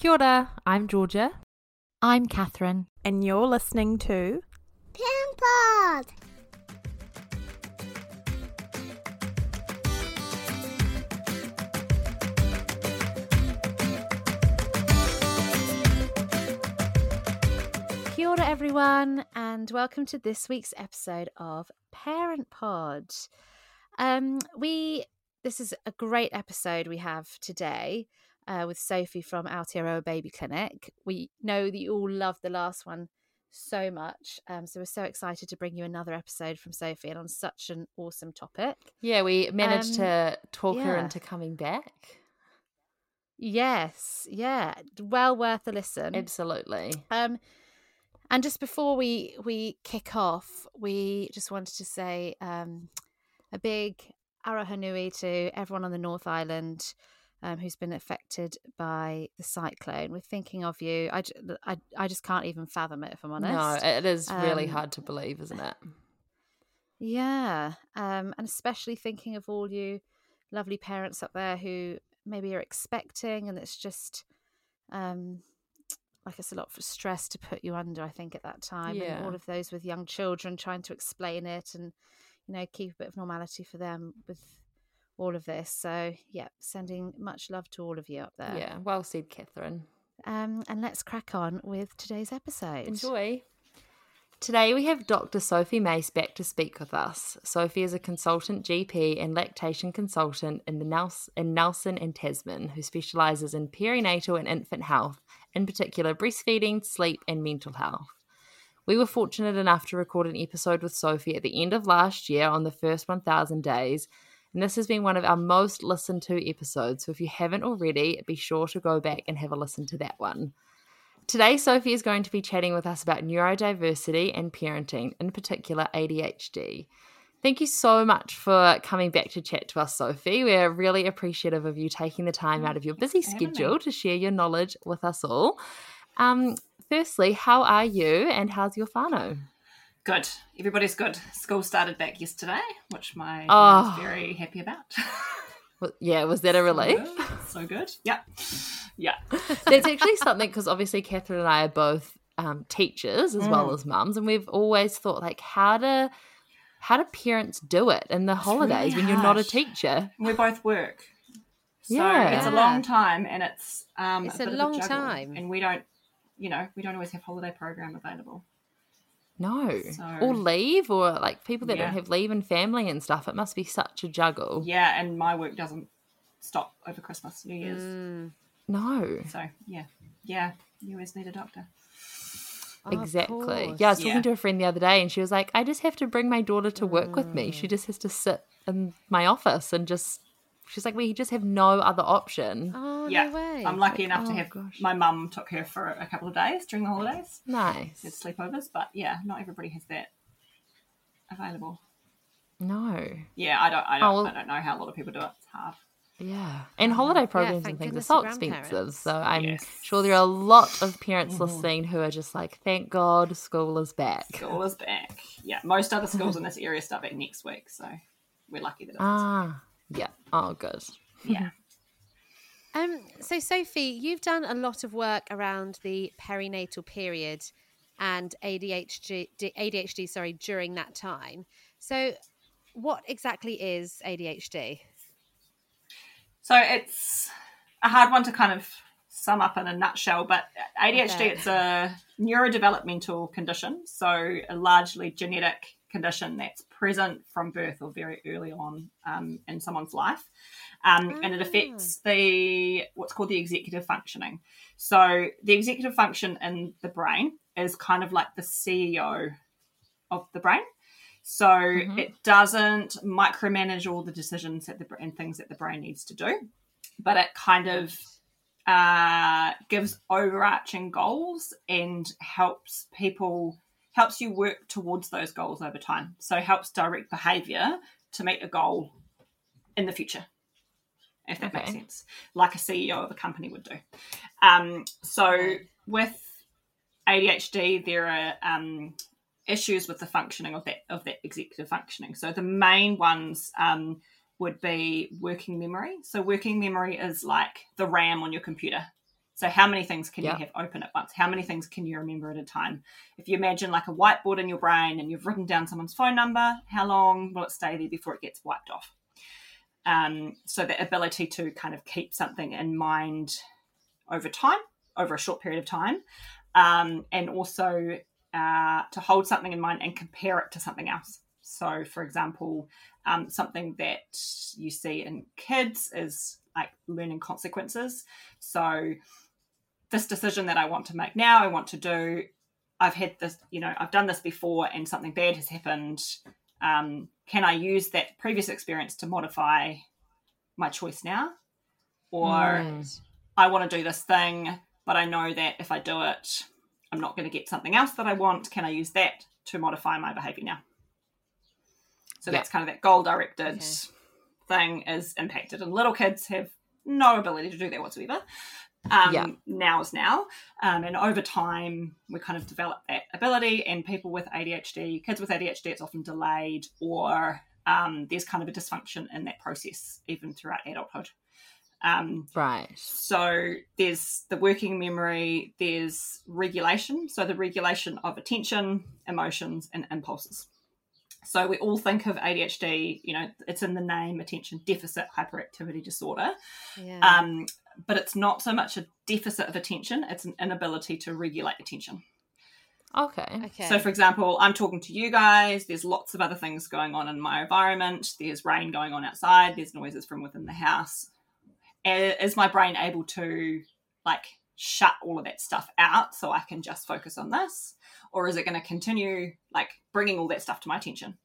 Kia ora, I'm Georgia. I'm Catherine. And you're listening to Pampod. Kia ora, everyone, and welcome to this week's episode of Parent Pod. Um, we this is a great episode we have today uh, with Sophie from Aotearoa Baby Clinic. We know that you all loved the last one so much, um, so we're so excited to bring you another episode from Sophie and on such an awesome topic. Yeah, we managed Um, to talk her into coming back. Yes, yeah, well worth a listen. Absolutely. Um, and just before we we kick off, we just wanted to say um, a big aroha nui to everyone on the North Island um, who's been affected by the cyclone. We're thinking of you. I, I, I just can't even fathom it, if I'm honest. No, it is really Um, hard to believe, isn't it? Yeah, um, and especially thinking of all you lovely parents up there who maybe are expecting, and it's just um, like it's a lot of stress to put you under. I think at that time, and all of those with young children trying to explain it and you know keep a bit of normality for them with all of this. So yeah, sending much love to all of you up there. Yeah, well said, Catherine. Um, and let's crack on with today's episode. Enjoy. Today we have Dr. Sophie Mace back to speak with us. Sophie is a consultant GP and lactation consultant in the Nelson, in Nelson and Tasman who specialises in perinatal and infant health, in particular breastfeeding, sleep, and mental health. We were fortunate enough to record an episode with Sophie at the end of last year on the first 1000 days, and this has been one of our most listened to episodes. So if you haven't already, be sure to go back and have a listen to that one. Today, Sophie is going to be chatting with us about neurodiversity and parenting, in particular ADHD. Thank you so much for coming back to chat to us, Sophie. We're really appreciative of you taking the time out of your busy for having me. schedule to share your knowledge with us all. Um, firstly, how are you and how's your whānau? Good. Everybody's good. School started back yesterday, which my Oh. mum's very happy about. Well, Yeah, was that a relief? So good. So good. Yep. Yeah. That's actually something because obviously Catherine and I are both um, teachers as well Mm. as mums, and we've always thought like how do how do parents do it in the holidays really when you're not a teacher? We both work. So Yeah. it's a long time and it's um It's a, a bit of long juggle. time. And we don't you know, we don't always have holiday program available. No, So- or leave, or like people that Yeah. don't have leave and family and stuff. It must be such a juggle. Yeah, and my work doesn't stop over Christmas, New Year's. Mm, No, So yeah. Yeah. You always need a doctor. of exactly. Yeah, I was talking Yeah. to a friend the other day, and she was like, "I just have to bring my daughter to work with me. Mm. She just has to sit in my office and just." She's like, "We just have no other option." Oh yeah. no way! I'm lucky enough to oh, have gosh. my mum took her for a couple of days during the holidays. Nice. Had sleepovers, but yeah, not everybody has that available. No. Yeah, I don't, I don't, Oh, well- I don't know how a lot of people do it. It's hard. Yeah. And holiday programs thank and things are so expensive. So I'm Yes. sure there are a lot of parents Mhm. listening who are just like, thank God school is back. School is back. Yeah, most other schools in this area start back next week, so we're lucky that it's Ah, yeah. Oh, good. yeah. Um, so Sophie, you've done a lot of work around the perinatal period and ADHD, ADHD, sorry, during that time. So, what exactly is ADHD? So it's a hard one to kind of sum up in a nutshell, but ADHD Okay. it's a neurodevelopmental condition, so a largely genetic condition that's present from birth or very early on um, in someone's life, um, and it affects the what's called the executive functioning. So the executive function in the brain is kind of like the CEO of the brain. So Mhm. it doesn't micromanage all the decisions that the and things that the brain needs to do, but it kind of uh, gives overarching goals and helps people helps you work towards those goals over time. So it helps direct behavior to meet a goal in the future, if that makes sense, like a CEO of a company would do. Um, so with ADHD, there are um, issues with the functioning of that of that executive functioning. So the main ones um, would be working memory. So working memory is like the RAM on your computer. So, how many things can Yeah. you have open at once? How many things can you remember at a time? If you imagine like a whiteboard in your brain and you've written down someone's phone number, how long will it stay there before it gets wiped off? Um, so, the ability to kind of keep something in mind over time, over a short period of time, um, and also uh, to hold something in mind and compare it to something else. So, for example, um, something that you see in kids is like learning consequences. So, this decision that I want to make now, I want to do, I've had this, you know, I've done this before and something bad has happened. Um, can I use that previous experience to modify my choice now? Or Mm. I want to do this thing, but I know that if I do it, I'm not going to get something else that I want. Can I use that to modify my behavior now? So Yeah. that's kind of that goal directed Okay. thing is impacted. And little kids have no ability to do that whatsoever. Um, Yeah. Now is now. Um, and over time, we kind of develop that ability. And people with ADHD, kids with ADHD, it's often delayed or um, there's kind of a dysfunction in that process, even throughout adulthood. Um, Right. so there's the working memory, there's regulation, so the regulation of attention, emotions, and impulses. So we all think of ADHD, you know, it's in the name attention deficit hyperactivity disorder. Yeah. Um, but it's not so much a deficit of attention, it's an inability to regulate attention. Okay. okay. So, for example, I'm talking to you guys. There's lots of other things going on in my environment. There's rain going on outside. There's noises from within the house. Is my brain able to like shut all of that stuff out so I can just focus on this, or is it going to continue like bringing all that stuff to my attention?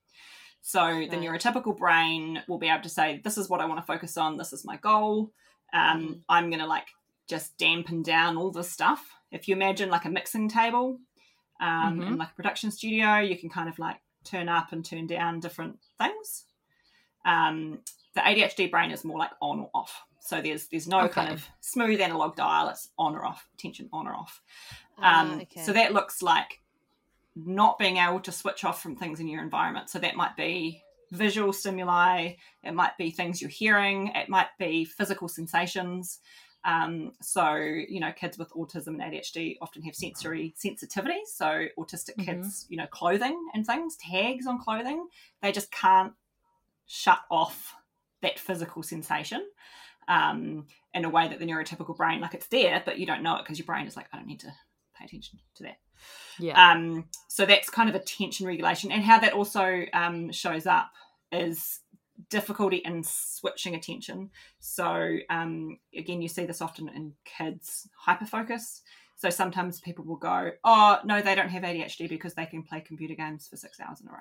So the neurotypical brain will be able to say, "This is what I want to focus on. This is my goal. Um. I'm going to like just dampen down all this stuff." If you imagine like a mixing table, um, in Mhm. like a production studio, you can kind of like turn up and turn down different things. Um, the ADHD brain is more like on or off. So there's there's no kind of smooth analog dial. It's on or off, attention on or off. Ah, Um, okay. So that looks like not being able to switch off from things in your environment. So that might be visual stimuli, it might be things you're hearing, it might be physical sensations. Um, so, you know, kids with autism and ADHD often have sensory sensitivity. So, autistic Mhm. kids, you know, clothing and things, tags on clothing, they just can't shut off that physical sensation um, in a way that the neurotypical brain, like it's there, but you don't know it because your brain is like, I don't need to pay attention to that. Yeah. Um, so that's kind of attention regulation, and how that also um, shows up is difficulty in switching attention. So um, again, you see this often in kids hyperfocus. So sometimes people will go, "Oh no, they don't have ADHD because they can play computer games for six hours in a row."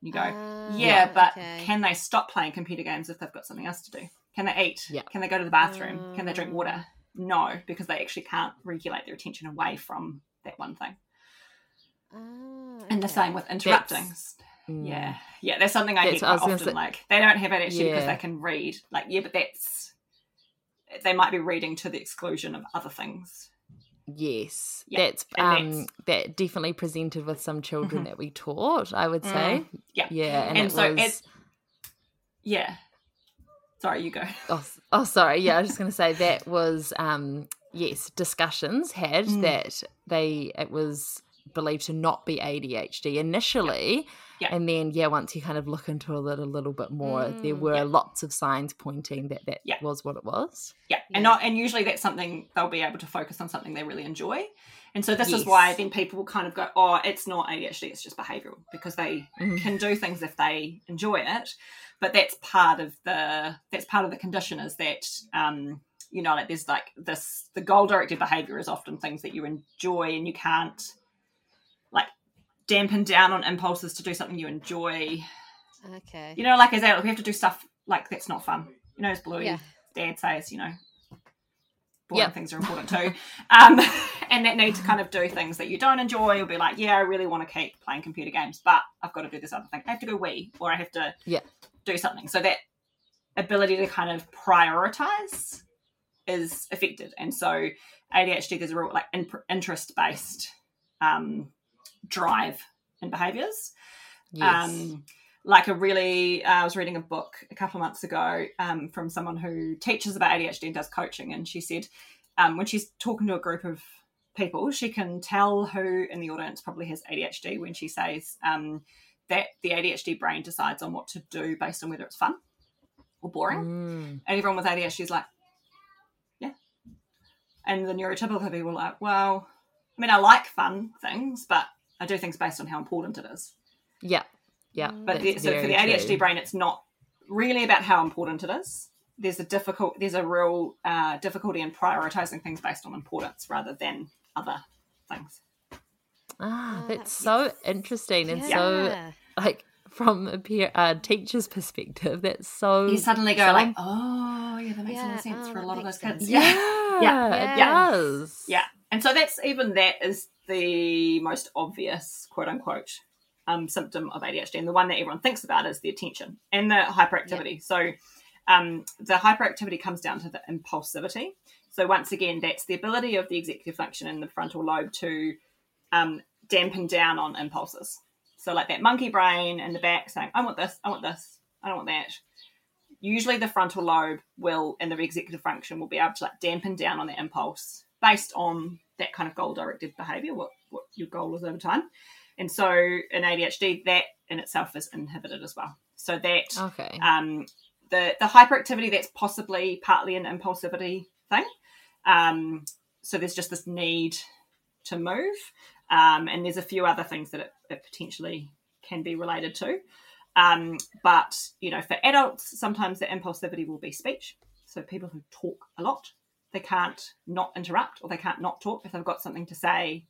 You go, Ah, "Yeah, but okay. can they stop playing computer games if they've got something else to do? Can they eat? Yeah. Can they go to the bathroom? Can they drink Mm. water?" No, because they actually can't regulate their attention away from that one thing. Ah, And the okay. same with interrupting. Mm. Yeah, yeah, that's something I That's- hear quite gonna often. say- like they don't have ADHD because Yeah. they can read. Like, yeah, but that's they might be reading to the exclusion of other things. Yes, Yeah, that's and um that's- that definitely presented with some children Mhm. that we taught. I would say, yeah. yeah, and, And it so was. it- Yeah. Sorry, you go. oh, oh, sorry. Yeah, I was just going to say that was um yes discussions had Mm. that they it was believed to not be ADHD initially. Yeah. And then, yeah, once you kind of look into it a little bit more, there Mm, were yeah. lots of signs pointing that that Yeah. was what it was. Yeah, and not and usually that's something they'll be able to focus on something they really enjoy. And so this is why then people will kind of go, oh, it's not ADHD, it's just behavioural because they Mhm. can do things if they enjoy it. But that's part of the that's part of the condition is that um, you know, like there's like this the goal directed behaviour is often things that you enjoy and you can't like dampen down on impulses to do something you enjoy. Okay. You know, like as adults, we have to do stuff like that's not fun. You know, as Bluey Yeah. Dad says, you know, boring Yep. things are important too. um, and that need to kind of do things that you don't enjoy. You'll be like, yeah, I really want to keep playing computer games, but I've got to do this other thing. I have to go wee, or I have to Yeah. Do something. So that ability to kind of prioritize is affected. And so ADHD, there's a real like in- interest based um, drive and behaviors. Yes. Um, like a really, uh, I was reading a book a couple of months ago um, from someone who teaches about ADHD and does coaching, and she said um, when she's talking to a group of people, she can tell who in the audience probably has ADHD when she says um, that the ADHD brain decides on what to do based on whether it's fun or boring. Mm. And everyone with ADHD is like, yeah. And the neurotypical people are like, well, I mean, I like fun things, but I do things based on how important it is. Yeah. Yeah. But the, so for the ADHD true. brain, it's not really about how important it is. There's a difficult, there's a real uh, difficulty in prioritizing things based on importance rather than other things. Ah, Ah, that's so interesting and so like from a peer, uh, teacher's perspective, that's so You suddenly go so like, oh, yeah, that makes a lot Yeah, of sense oh, for a lot of those makes kids. sense. yeah, Yeah. it Yeah. does. Yeah. And so that's even that is the most obvious, quote unquote, um, symptom of ADHD. And the one that everyone thinks about is the attention and the hyperactivity. So um, the hyperactivity comes down to the impulsivity. So once again, that's the ability of the executive function in the frontal lobe to um, dampen down on impulses. So like that monkey brain in the back saying, I want this, I want this, I don't want that. Usually the frontal lobe will, and the executive function will be able to like dampen down on that impulse based on that kind of goal directed behavior, what, what your goal is over time. And so in ADHD, that in itself is inhibited as well. So that Okay. um, the the hyperactivity that's possibly partly an impulsivity thing. Um, so there's just this need to move, um, and there's a few other things that it, it potentially can be related to. Um, but you know, for adults, sometimes the impulsivity will be speech. So people who talk a lot, they can't not interrupt or they can't not talk if they've got something to say.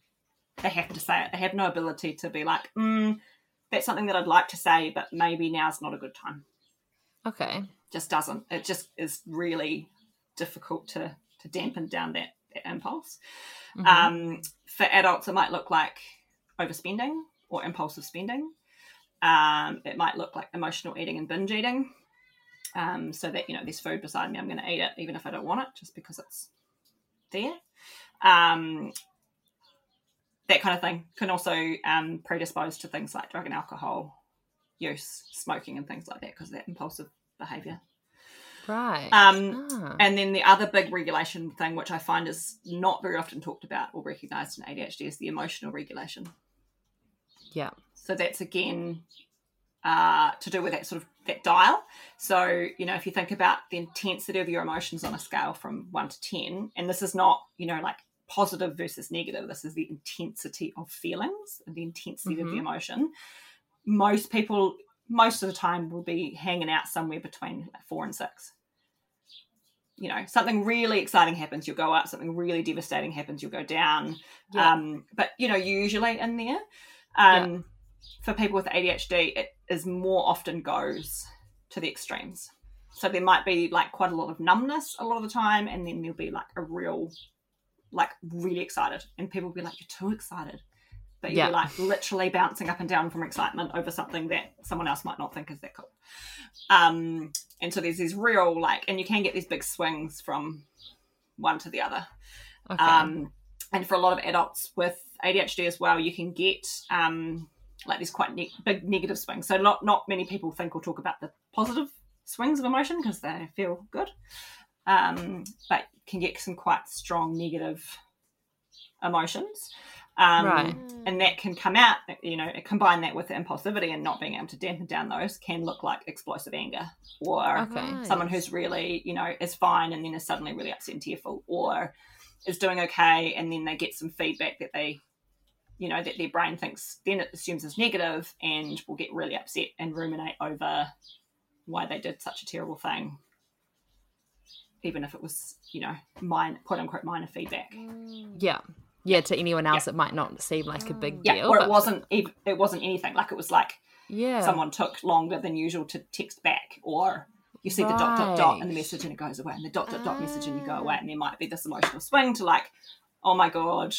They have to say it. They have no ability to be like, mm, that's something that I'd like to say, but maybe now's not a good time Okay. just doesn't. It just is really difficult to to dampen down that, that impulse. Mhm. Um, for adults, it might look like overspending or impulsive spending. Um, it might look like emotional eating and binge eating. Um, so that you know, there's food beside me, I'm going to eat it even if I don't want it, just because it's there. Um, that kind of thing can also um, predispose to things like drug and alcohol use, smoking, and things like that because of that impulsive behavior. Right. Um, Ah. and then the other big regulation thing, which I find is not very often talked about or recognized in ADHD, is the emotional regulation. yeah. So that's again uh, to do with that sort of that dial. So you know, if you think about the intensity of your emotions on a scale from one to ten, and this is not you know like positive versus negative. This is the intensity of feelings and the intensity of the Mhm. emotion. Most people, most of the time, will be hanging out somewhere between like four and six. You know, something really exciting happens, you'll go up. Something really devastating happens, you'll go down. Yeah. Um, but you know, usually in there, um, for people with ADHD, it is more often goes to the extremes. So there might be like quite a lot of numbness a lot of the time, and then there'll be like a real, like really excited, and people will be like, "You're too excited," but you're Yeah. like literally bouncing up and down from excitement over something that someone else might not think is that cool. Um, and so there's these real like, and you can get these big swings from one to the other. Okay. Um, and for a lot of adults with ADHD as well, you can get um, like these quite ne- big negative swings. So not not many people think or talk about the positive swings of emotion because they feel good, um, but can get some quite strong negative emotions. Um, Right. And that can come out, you know, combine that with the impulsivity and not being able to dampen down those can look like explosive anger or okay. someone who's really, you know, is fine and then is suddenly really upset and tearful, or is doing okay and then they get some feedback that they, you know, that their brain thinks then it assumes is negative and will get really upset and ruminate over why they did such a terrible thing, even if it was, you know, minor, quote unquote, minor feedback. Yeah. Yeah, to anyone else, it might not seem like a big Yeah, deal. or it wasn't. It wasn't anything. Like it was like Yeah. someone took longer than usual to text back, or you see the dot dot dot and the message and it goes away, and the dot dot dot message and you go away, and there might be this emotional swing to like, oh my god,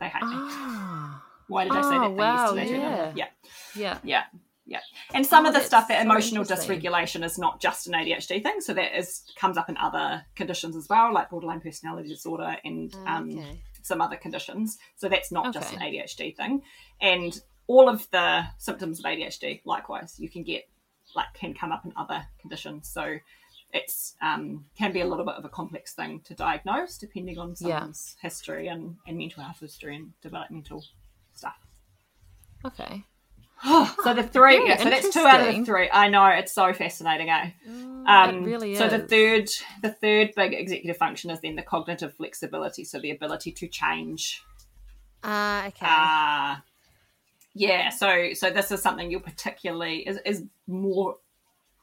they hate me. Ah. Why did I say Oh, that wow, yesterday? yeah. yeah, Yeah. yeah, yeah. And some Oh, of the stuff, that so emotional dysregulation is not just an ADHD thing, so that is comes up in other conditions as well, like borderline personality disorder and um, okay. some other conditions. So that's not just an ADHD thing. And all of the symptoms of ADHD, likewise, you can get like can come up in other conditions. So it's um, can be a little bit of a complex thing to diagnose depending on Yeah. someone's history and, and mental health history and developmental stuff. Okay. so the three, Very yeah, so that's two out of the three. I know it's so fascinating, eh? it really So the third, the third big executive function is then the cognitive flexibility, so the ability to change Ah, okay. uh, yeah, so so this is something you'll particularly is, is more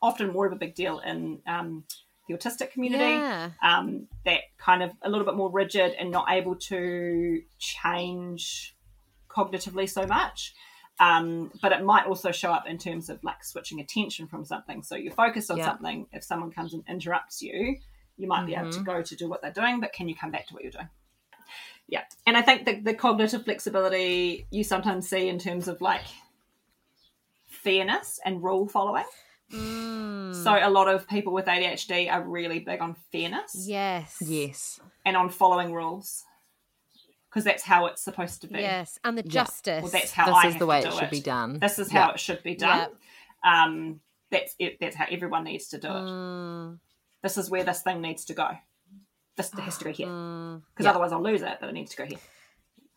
often more of a big deal in um, the autistic community. yeah. Um, that kind of a little bit more rigid and not able to change cognitively so much. Um, but it might also show up in terms of like switching attention from something. So you're focused on Yeah. something. If someone comes and interrupts you, you might be able to go to do what they're doing, but can you come back to what you're doing? Yeah. And I think the, the cognitive flexibility you sometimes see in terms of like fairness and rule following. Mm. So a lot of people with ADHD are really big on fairness yes. Yes. and on following rules because that's how it's supposed to be. Yes. And the Yeah. justice. Well, that's how This I is the way it should be done. This is Yeah. how it should be done. Um, that's it. That's how everyone needs to do it. Mm, This is where this thing needs to go. This has to go here mm. because Yeah. otherwise I'll lose it. But it needs to go here.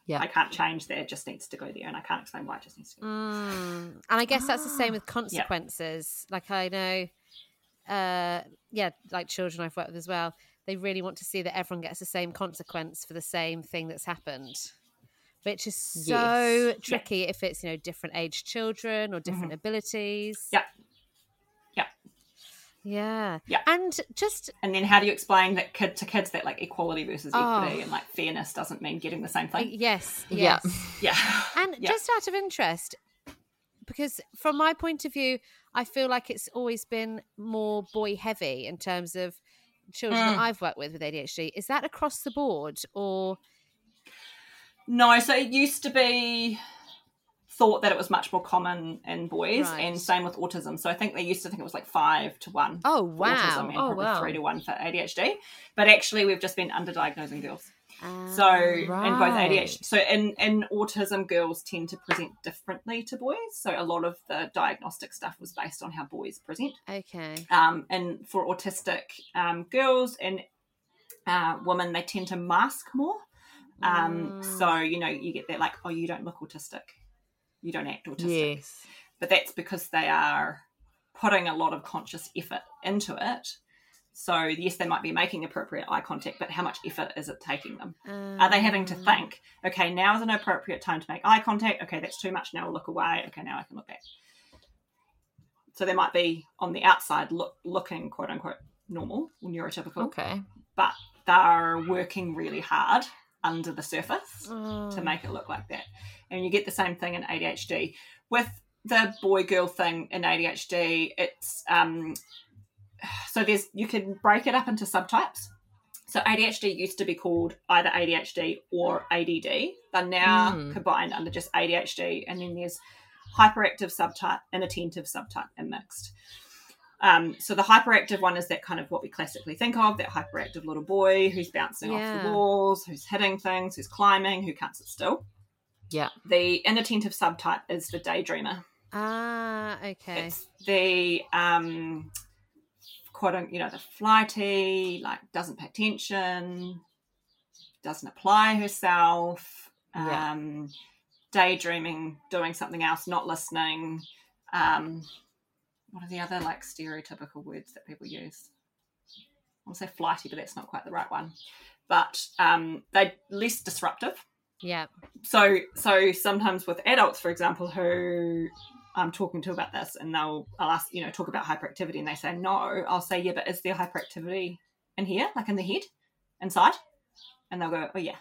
Yeah. I can't change that. It just needs to go there, and I can't explain why it just needs to go. Mm. And I guess that's the same with consequences. Like I know, uh, yeah, like children I've worked with as well. They really want to see that everyone gets the same consequence for the same thing that's happened, which is so Yes. tricky if it's you know different age children or different abilities. Mm-hmm. Yep. Yep. Yeah. Yeah. And just And then how do you explain that kid to kids that like equality versus Oh. equity and like fairness doesn't mean getting the same thing? yes, Yeah. yes. Yeah. And Yeah. just out of interest, because from my point of view, I feel like it's always been more boy heavy in terms of children Mm. that I've worked with with ADHD. Is that across the board or No, so it used to be thought that it was much more common in boys, Right. and same with autism. So I think they used to think it was like five to one. Oh wow. autism and Oh, probably wow. three to one for ADHD. But actually, we've just been underdiagnosing girls. So in both. ADHD, so in in autism, girls tend to present differently to boys. So a lot of the diagnostic stuff was based on how boys present. okay. Um, and for autistic um, girls and uh, women, they tend to mask more. Um, Mm. So you know, you get that like, oh, you don't look autistic, you don't act autistic, Yes. but that's because they are putting a lot of conscious effort into it. So yes, they might be making appropriate eye contact, but how much effort is it taking them? Are they having to Um, think, okay, now is an appropriate time to make eye contact? Okay, that's too much. Now I'll look away. Okay, now I can look back. So they might be on the outside look, looking quote unquote normal or neurotypical, Okay. but they're working really hard under the surface Oh. to make it look like that. And you get the same thing in ADHD. With the boy girl thing in ADHD, it's um so there's you can break it up into subtypes. So ADHD used to be called either ADHD or ADD. They're now Mm. combined under just ADHD, and then there's hyperactive subtype, inattentive subtype, and mixed. Um, so the hyperactive one is that kind of what we classically think of that hyperactive little boy who's bouncing off the walls, who's hitting things, who's climbing, who can't sit still. Yeah. The inattentive subtype is the daydreamer. Ah, okay. It's the um, quote you know, the flighty, like doesn't pay attention, doesn't apply herself, Yeah. um, daydreaming, doing something else, not listening. Um, what are the other like stereotypical words that people use? I'll say flighty, but that's not quite the right one. But um, they're less disruptive yeah. so so sometimes with adults for example who i'm talking to about this and they'll i'll ask you know talk about hyperactivity and they say no. I'll say yeah but is there hyperactivity in here like in the head inside? And they'll go oh yeah.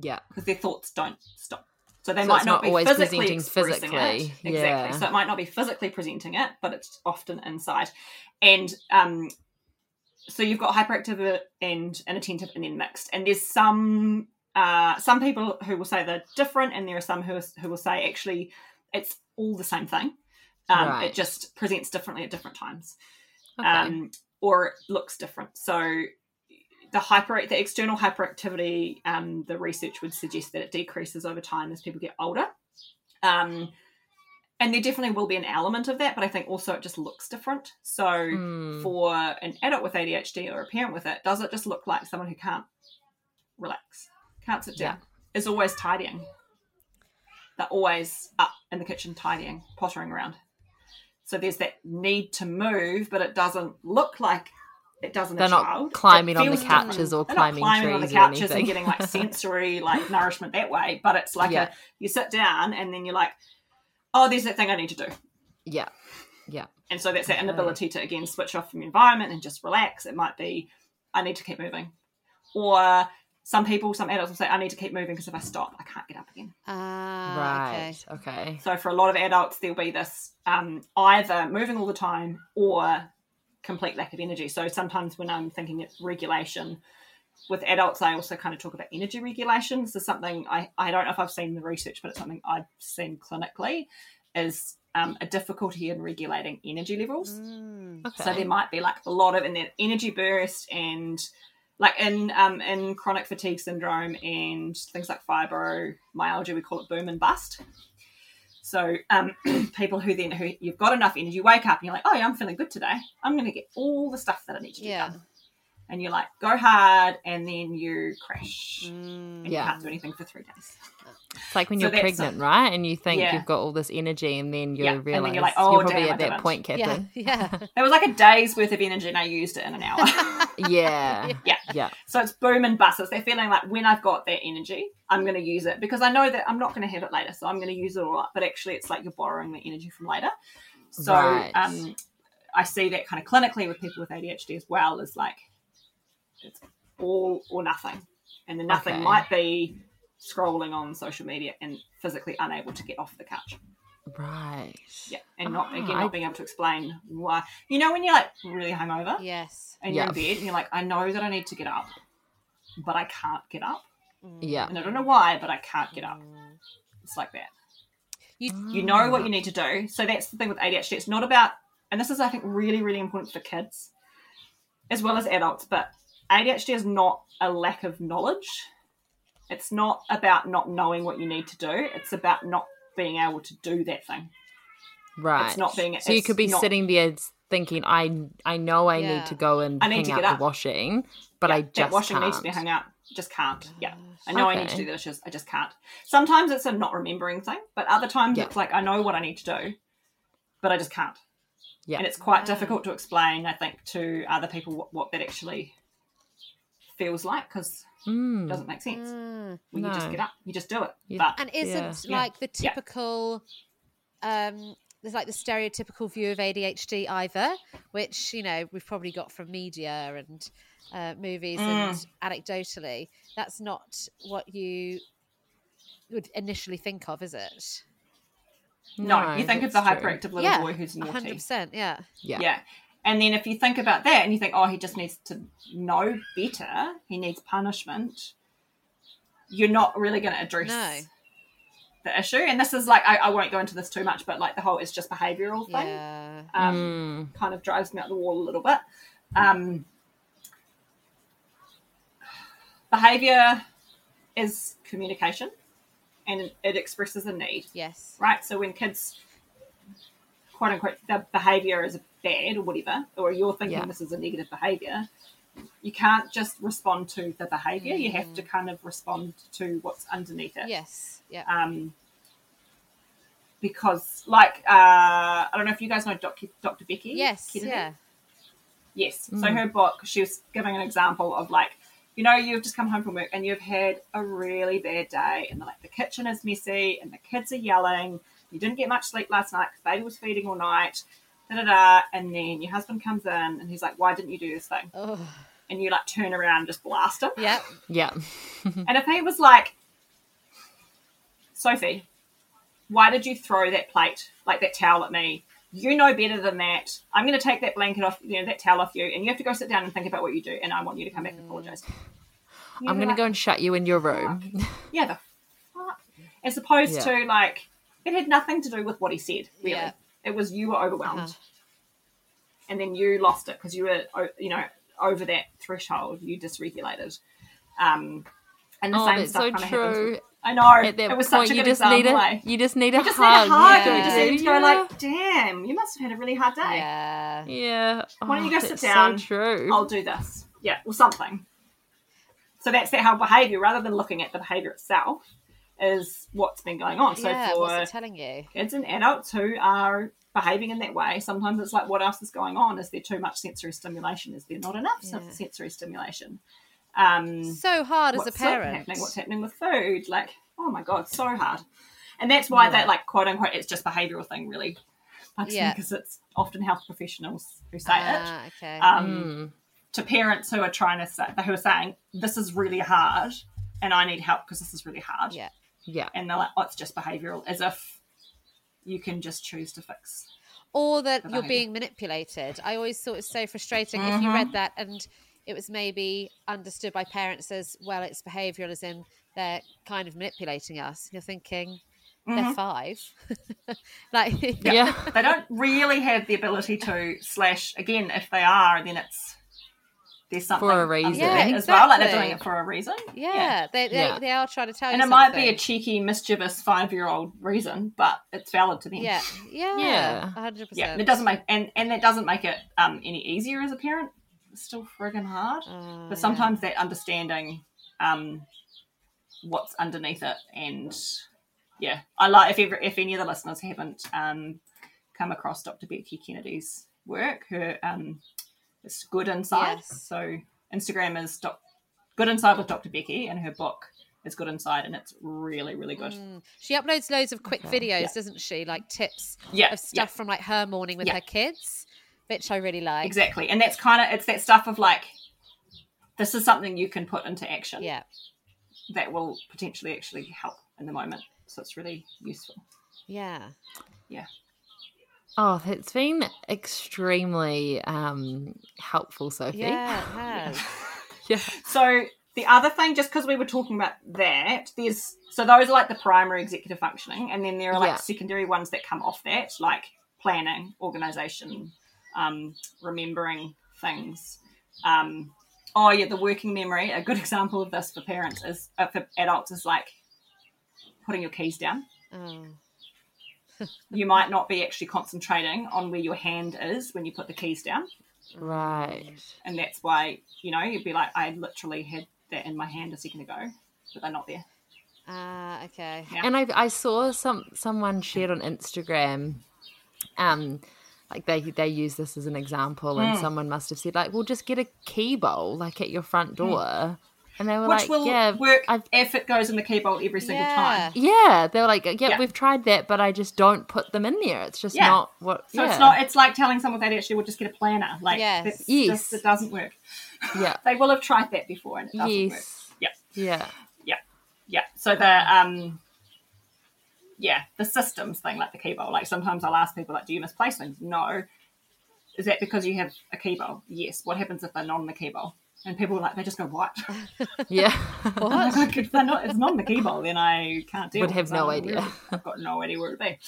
Yeah. because their thoughts don't stop. So they So might not, not be always physically presenting physically. it. exactly. So it might not be physically presenting it but it's often inside. And um so you've got hyperactive and inattentive and then mixed. And there's some uh, some people who will say they're different and there are some who, who will say actually it's all the same thing um, Right. it just presents differently at different times Okay. um, or it looks different so the hyper the external hyperactivity um, the research would suggest that it decreases over time as people get older um, and there definitely will be an element of that, but I think also it just looks different. So Mm. for an adult with ADHD or a parent with it, does it just look like someone who can't relax, can't sit down, is always tidying? They're always up in the kitchen tidying, pottering around. So there's that need to move, but it doesn't look like it does in They're not child. Climbing on the couches or They're climbing not climbing on the trees or couches and getting like sensory like nourishment that way. But it's like Yeah. a you sit down and then you're like, oh, there's that thing I need to do. Yeah. Yeah. And so that's that inability to again switch off from the environment and just relax. It might be, I need to keep moving. Or some people, some adults will say, I need to keep moving because if I stop, I can't get up again. Ah, okay. right. Okay. So for a lot of adults, there'll be this um, either moving all the time or complete lack of energy. So sometimes when I'm thinking of regulation with adults, I also kind of talk about energy regulation. This is something I, I don't know if I've seen the research, but it's something I've seen clinically is um, a difficulty in regulating energy levels. Mm. Okay. So there might be like a lot of in that energy burst and like in um, in chronic fatigue syndrome and things like fibromyalgia, we call it boom and bust. So um, people who then who you've got enough energy, wake up and you're like, oh yeah, I'm feeling good today. I'm going to get all the stuff that I need to Yeah. get done. And you're like go hard and then you crash Mm. and Yeah. you can't do anything for three days. It's like when So you're that's- pregnant, right? And you think Yeah. you've got all this energy, and then you Yeah, and then realize you're you're, like, "Oh, probably damn, at that didn't." point, Yeah, Captain. yeah. There was like a day's worth of energy and I used it in an hour. Yeah. Yeah. Yeah. So it's boom and bust. It's they're feeling like when I've got that energy, I'm going to use it because I know that I'm not going to have it later. So I'm going to use it all up. But actually, it's like you're borrowing the energy from later. So Right. um, I see that kind of clinically with people with ADHD as well is like it's all or nothing. And the nothing Okay. might be scrolling on social media and physically unable to get off the couch. Right. Yeah. And not, Ah, again, I- not being able to explain why. You know, when you're like really hungover? Yes. and you're in bed and you're like, I know that I need to get up, but I can't get up. Yeah. And I don't know why, but I can't get up. Mm. It's like that. You, You know what you need to do. So that's the thing with ADHD. It's not about, and this is, I think, really, really important for kids as well as adults, but ADHD is not a lack of knowledge. It's not about not knowing what you need to do. It's about not being able to do that thing. Right. It's not being- So you could be not- sitting there thinking, I I know I Yeah. need to go and I need hang to out get the washing, but I just that washing can't. needs to be hung out. Just can't. Yeah. I know I need to do the dishes. I just can't. Sometimes it's a not remembering thing, but other times Yeah. it's like I know what I need to do, but I just can't. Yeah. And it's quite Yeah. difficult to explain, I think, to other people what, what that actually feels like because it Mm. doesn't make sense. Mm. When you just get up, you just do it. You- but And isn't Yeah. like the Yeah. typical um there's like the stereotypical view of ADHD either, which, you know, we've probably got from media and uh, movies and Mm. anecdotally. That's not what you would initially think of, is it? no, you think of the that's true. hyperactive little yeah. boy who's naughty. hundred percent, yeah. Yeah. Yeah. And then if you think about that and you think, oh, he just needs to know better, he needs punishment, you're not really going to address No. the issue. And this is like, I, I won't go into this too much, but like the whole it's just behavioural thing Yeah. um, Mm. kind of drives me up the wall a little bit. Um, behaviour is communication and it expresses a need Yes. right? So when kids, quote unquote, the behavior is bad or whatever, or you're thinking Yeah. this is a negative behavior, you can't just respond to the behavior. You have to kind of respond to what's underneath it. Yes. Yeah. Um, because, like, uh, I don't know if you guys know Dr. Dr. Becky. yes. Kennedy? Yeah. Yes. So Mm. her book, she was giving an example of like, you know, you've just come home from work and you've had a really bad day, and like the kitchen is messy and the kids are yelling. You didn't get much sleep last night because baby was feeding all night. Da da da. And then your husband comes in and he's like, "Why didn't you do this thing?" Oh. And you like turn around and just blast him. Yeah. Yeah. And if he was like, Sophie, why did you throw that plate, like that towel at me? You know better than that. I'm going to take that blanket off, you know, that towel off you, and you have to go sit down and think about what you do, and I want you to come back and apologize. You'd I'm be going to like, go and shut you in your room. Yeah, the fuck. As opposed Yeah. to, like, it had nothing to do with what he said, really. Yeah. It was you were overwhelmed. Uh-huh. And then you lost it because you were, you know, over that threshold. You dysregulated. Um, And the Oh, same stuff so kind of happens. true. with- I know. At that it was point, such a you just example. need a you just need a You just hug. need a hug. yeah. You just need to go Yeah. like, damn, you must have had a really hard day. Yeah. Yeah. Why don't you Oh, go sit that's down? So true. I'll do this. Yeah, or something. So that's that how behaviour, rather than looking at the behaviour itself, is what's been going on. So yeah, for it telling you? kids and adults who are behaving in that way, sometimes it's like, what else is going on? Is there too much sensory stimulation? Is there not enough Yeah. sensory stimulation? Um, So hard as a parent. happening? What's happening with food? Like, oh my god, so hard. And that's why Yeah. that like quote unquote it's just behavioural thing really Yeah. because it's often health professionals who say it Ah, okay. um, Mm. to parents who are trying to say who are saying this is really hard and I need help because this is really hard. Yeah. Yeah. And they're like, oh, it's just behavioural, as if you can just choose to fix. or that you're being manipulated. I always thought it was so frustrating if you read that and it was maybe understood by parents as well, it's behavioural, as in they're kind of manipulating us. You're thinking they're Mhm. five, like Yeah. They don't really have the ability to slash again. If they are, then it's there's something For a reason. Yeah, that as well. Like they're doing it for a reason. yeah, They, they Yeah. they are trying to tell and you, And it might be a cheeky, mischievous five-year-old reason, but it's valid to them. yeah, yeah, Yeah. hundred yeah. And percent. it doesn't make and and that doesn't make it um any easier as a parent. It's still friggin' hard, Oh, but sometimes that understanding um what's underneath it and yeah, I like if ever, if any of the listeners haven't um come across Dr. Becky Kennedy's work, her um it's Good Inside. Yes. So Instagram is doc, Good Inside with Dr. Becky, and her book is Good Inside, and it's really really good. Mm. She uploads loads of quick Okay. videos, Yeah. doesn't she? Like tips Yeah, of stuff from like her morning with Yeah. her kids, which I really like. Exactly. And that's kind of it's that stuff of like this is something you can put into action Yeah. that will potentially actually help in the moment. So it's really useful. Yeah. Yeah. Oh, it's been extremely um helpful, Sophie. Yeah, it has. yeah. So the other thing, just because we were talking about that, there's so those are like the primary executive functioning, and then there are like Yeah. secondary ones that come off that, like planning, organization, um, remembering things. Um, oh yeah, the working memory. A good example of this for parents is uh, for adults is like putting your keys down. Oh. You might not be actually concentrating on where your hand is when you put the keys down, Right. and that's why you know you'd be like, I literally had that in my hand a second ago, but they're not there. Ah, okay. Yeah. And I I saw some someone shared on Instagram, um, like they they use this as an example, and Mm. someone must have said like, "Well, just get a key bowl like at your front door," and they were. Which like, will "Yeah, work I've if it goes in the key bowl every single Yeah. time. yeah." They were like, yeah, Yeah. we've tried that, but I just don't put them in there. It's just Yeah. not what." So yeah. it's not. It's like telling someone that actually would just get a planner. Like Yes. Yes. just it doesn't work. Yeah. They will have tried that before and it doesn't work. Yes. Yeah. Yeah. Yeah. So the um yeah, the systems thing like the key bowl. Like sometimes I'll ask people like, do you misplace things? No. Is that because you have a key bowl? Yes. What happens if they're not in the key bowl? And people are like they just go, What? Yeah. What? like if they're not it's not in the key bowl, then I can't deal Would with have it. no So idea. where- I've got no idea where it'd be.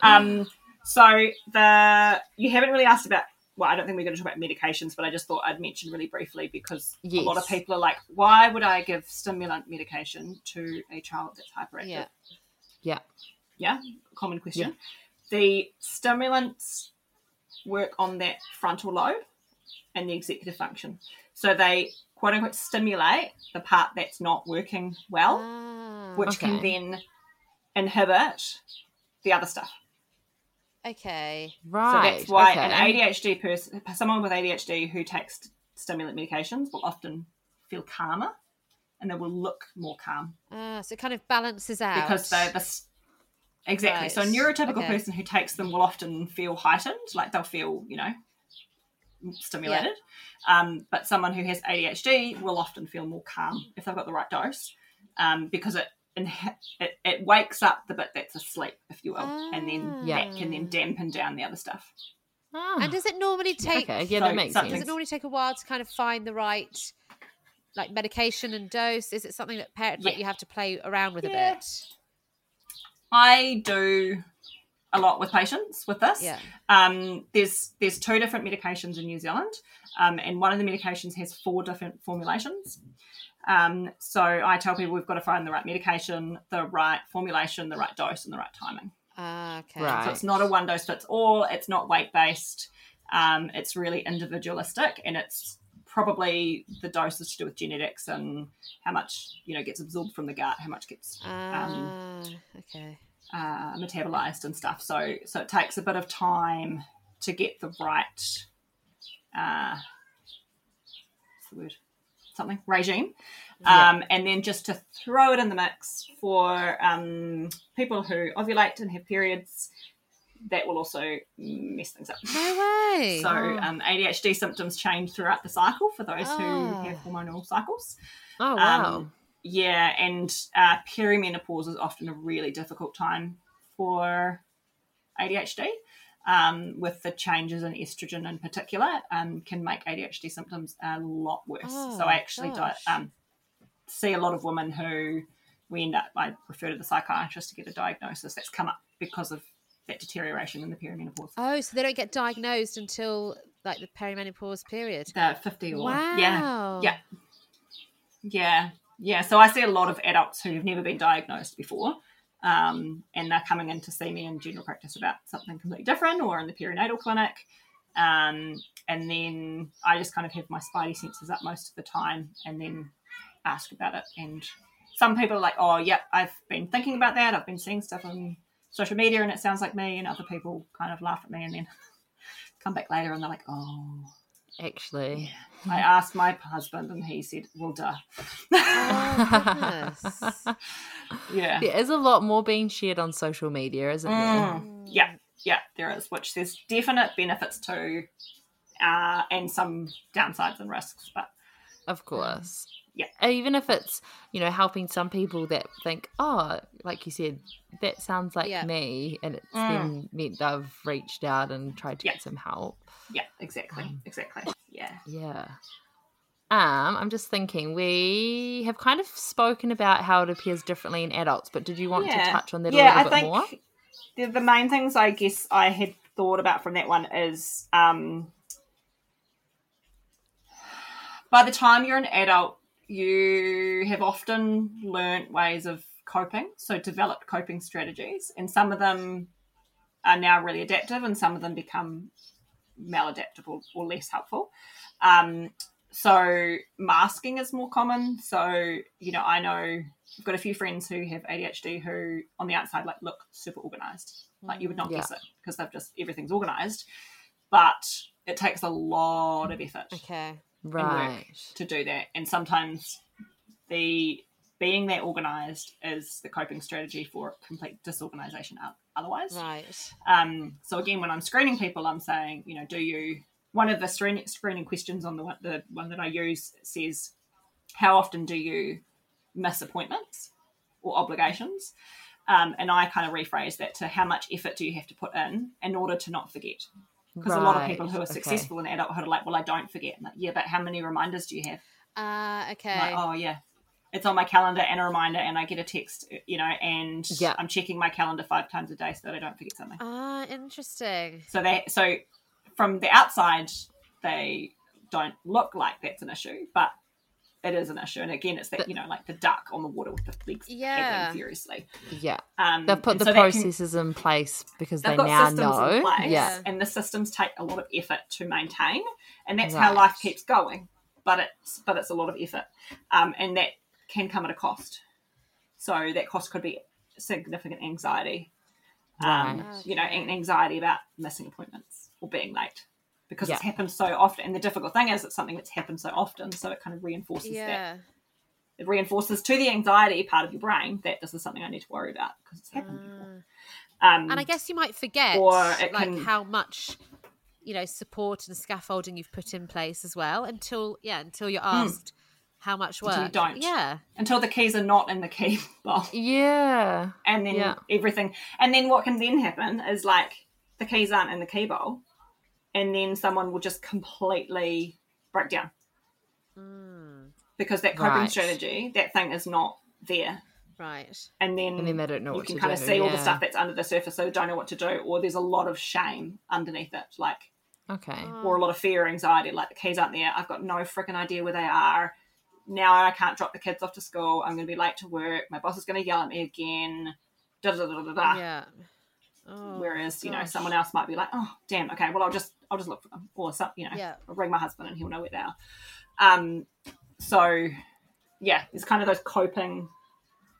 Um so the you haven't really asked about well, I don't think we're going to talk about medications, but I just thought I'd mention really briefly because a lot of people are like, why would I give stimulant medication to a child that's hyperactive? Yeah. Yeah. Yeah, common question. The stimulants work on that frontal lobe and the executive function. So they quote unquote stimulate the part that's not working well, Ah, which can then inhibit the other stuff. okay. Right. So that's why okay. an ADHD person, someone with ADHD who takes stimulant medications will often feel calmer and they will look more calm Ah, so it kind of balances out because they're this. Exactly. So a neurotypical Okay. person who takes them will often feel heightened, like they'll feel, you know, stimulated. Um, but someone who has ADHD will often feel more calm if they've got the right dose, um, because it, it it wakes up the bit that's asleep, if you will, and then Yeah. that can then dampen down the other stuff. Ah. And does it normally take? okay. Yeah, So that makes something- Does it normally take a while to kind of find the right, like medication and dose? Is it something that parents like you have to play around with Yeah. a bit? I do a lot with patients with this. Yeah. Um, there's there's two different medications in New Zealand, um, and one of the medications has four different formulations. Um, so I tell people we've got to find the right medication, the right formulation, the right dose, and the right timing. Ah, okay. Right. So it's not a one dose fits all. It's not weight based. Um, it's really individualistic, and it's probably the dosage to do with genetics and how much you know gets absorbed from the gut, how much gets Ah, okay. Uh, metabolized and stuff. So so it takes a bit of time to get the right uh, what's the word something regime. Yeah. Um, and then just to throw it in the mix for um, people who ovulate and have periods, that will also mess things up. No way. So um, ADHD symptoms change throughout the cycle for those Oh. who have hormonal cycles. Oh wow. Yeah, and uh, perimenopause is often a really difficult time for ADHD. Um, with the changes in estrogen in particular, um, can make ADHD symptoms a lot worse. Oh, so I actually di- um, see a lot of women who we end up. I refer to the psychiatrist to get a diagnosis that's come up because of that deterioration in the perimenopause. oh, so they don't get diagnosed until like the perimenopause period. The fifty or wow. yeah, yeah, yeah, yeah. So I see a lot of adults who've never been diagnosed before, um, and they're coming in to see me in general practice about something completely different, or in the perinatal clinic. Um, and then I just kind of have my spidey senses up most of the time, and then ask about it. And some people are like, "Oh, yeah, I've been thinking about that. I've been seeing stuff on social media, and it sounds like me." And other people kind of laugh at me, and then come back later, and they're like, "Oh." Actually. I asked my husband, and he said, "Well, duh." Oh, yeah. There is a lot more being shared on social media, isn't there? Mm. Yeah, yeah, there is, which there's definite benefits to, uh, and some downsides and risks. But Of course. Yeah. Even if it's, you know, helping some people that think, oh, like you said, that sounds like Yeah. me. And it's Mm. then meant they've reached out and tried to Yeah. get some help. yeah, exactly, Um, exactly. Yeah, Yeah. Um, I'm just thinking we have kind of spoken about how it appears differently in adults, but did you want Yeah. to touch on that yeah. a I little bit think more? the, the main things I guess I had thought about from that one is um, by the time you're an adult, you have often learnt ways of coping, so developed coping strategies, and some of them are now really adaptive, and some of them become maladaptive or, or less helpful. Um, so masking is more common. So you know, I know I've got a few friends who have ADHD who, on the outside, like look super organized. Like you would not Yeah. guess it because they've just everything's organized, but it takes a lot of effort Okay. Right. to do that. And sometimes the being that organized is the coping strategy for complete disorganization otherwise. Right. Um, so again, when I'm screening people, I'm saying, you know, do you? One of the screening questions on the one, the one that I use says, how often do you miss appointments or obligations? Um, and I kind of rephrase that to how much effort do you have to put in in order to not forget? Because a lot of people who are Right, okay. successful in adulthood are like, well, I don't forget. Like, yeah, but how many reminders do you have? Uh, okay. Like, oh yeah, it's on my calendar and a reminder, and I get a text, you know, and. I'm checking my calendar five times a day so that I don't forget something. Ah, interesting. So they, so from the outside, they don't look like that's an issue, but it is an issue. And again, it's that But- you know, like the duck on the water with the legs Yeah. furiously. Yeah. Um, They've put the so that can- processes in place because got now know. in place, Yeah. and the systems take a lot of effort to maintain, and that's how life keeps going. But it's but it's a lot of effort, um, and that can come at a cost. So that cost could be significant anxiety, um, Right. you know, and anxiety about missing appointments or being late because it's Yeah. happened so often. And the difficult thing is, it's something that's happened so often, so it kind of reinforces that. It reinforces to the anxiety part of your brain that this is something I need to worry about because it's happened before. Ah. Um, and I guess you might forget Or it like can- how much you know support and scaffolding you've put in place as well until yeah until you're asked how much work Hmm. Until you don't. yeah until the keys are not in the key bowl. Yeah. and then Yeah. everything and then what can then happen is like the keys aren't in the key bowl and then someone will just completely break down Mm, because that coping Right. strategy that thing is not there right and then, And then they don't know you can kind of see all the stuff that's under the surface so they don't know what to do or there's a lot of shame underneath it like Okay. or a lot of fear or anxiety like the keys aren't there i've got no freaking idea where they are now I can't drop the kids off to school. I'm going to be late to work. My boss is going to yell at me again. Da, da, da, da, da. Yeah. Oh, Whereas you know someone else might be like, oh damn, okay, well I'll just I'll just look for them, or some you know Yeah. I'll ring my husband and he'll know where they are. Um, so yeah, it's kind of those coping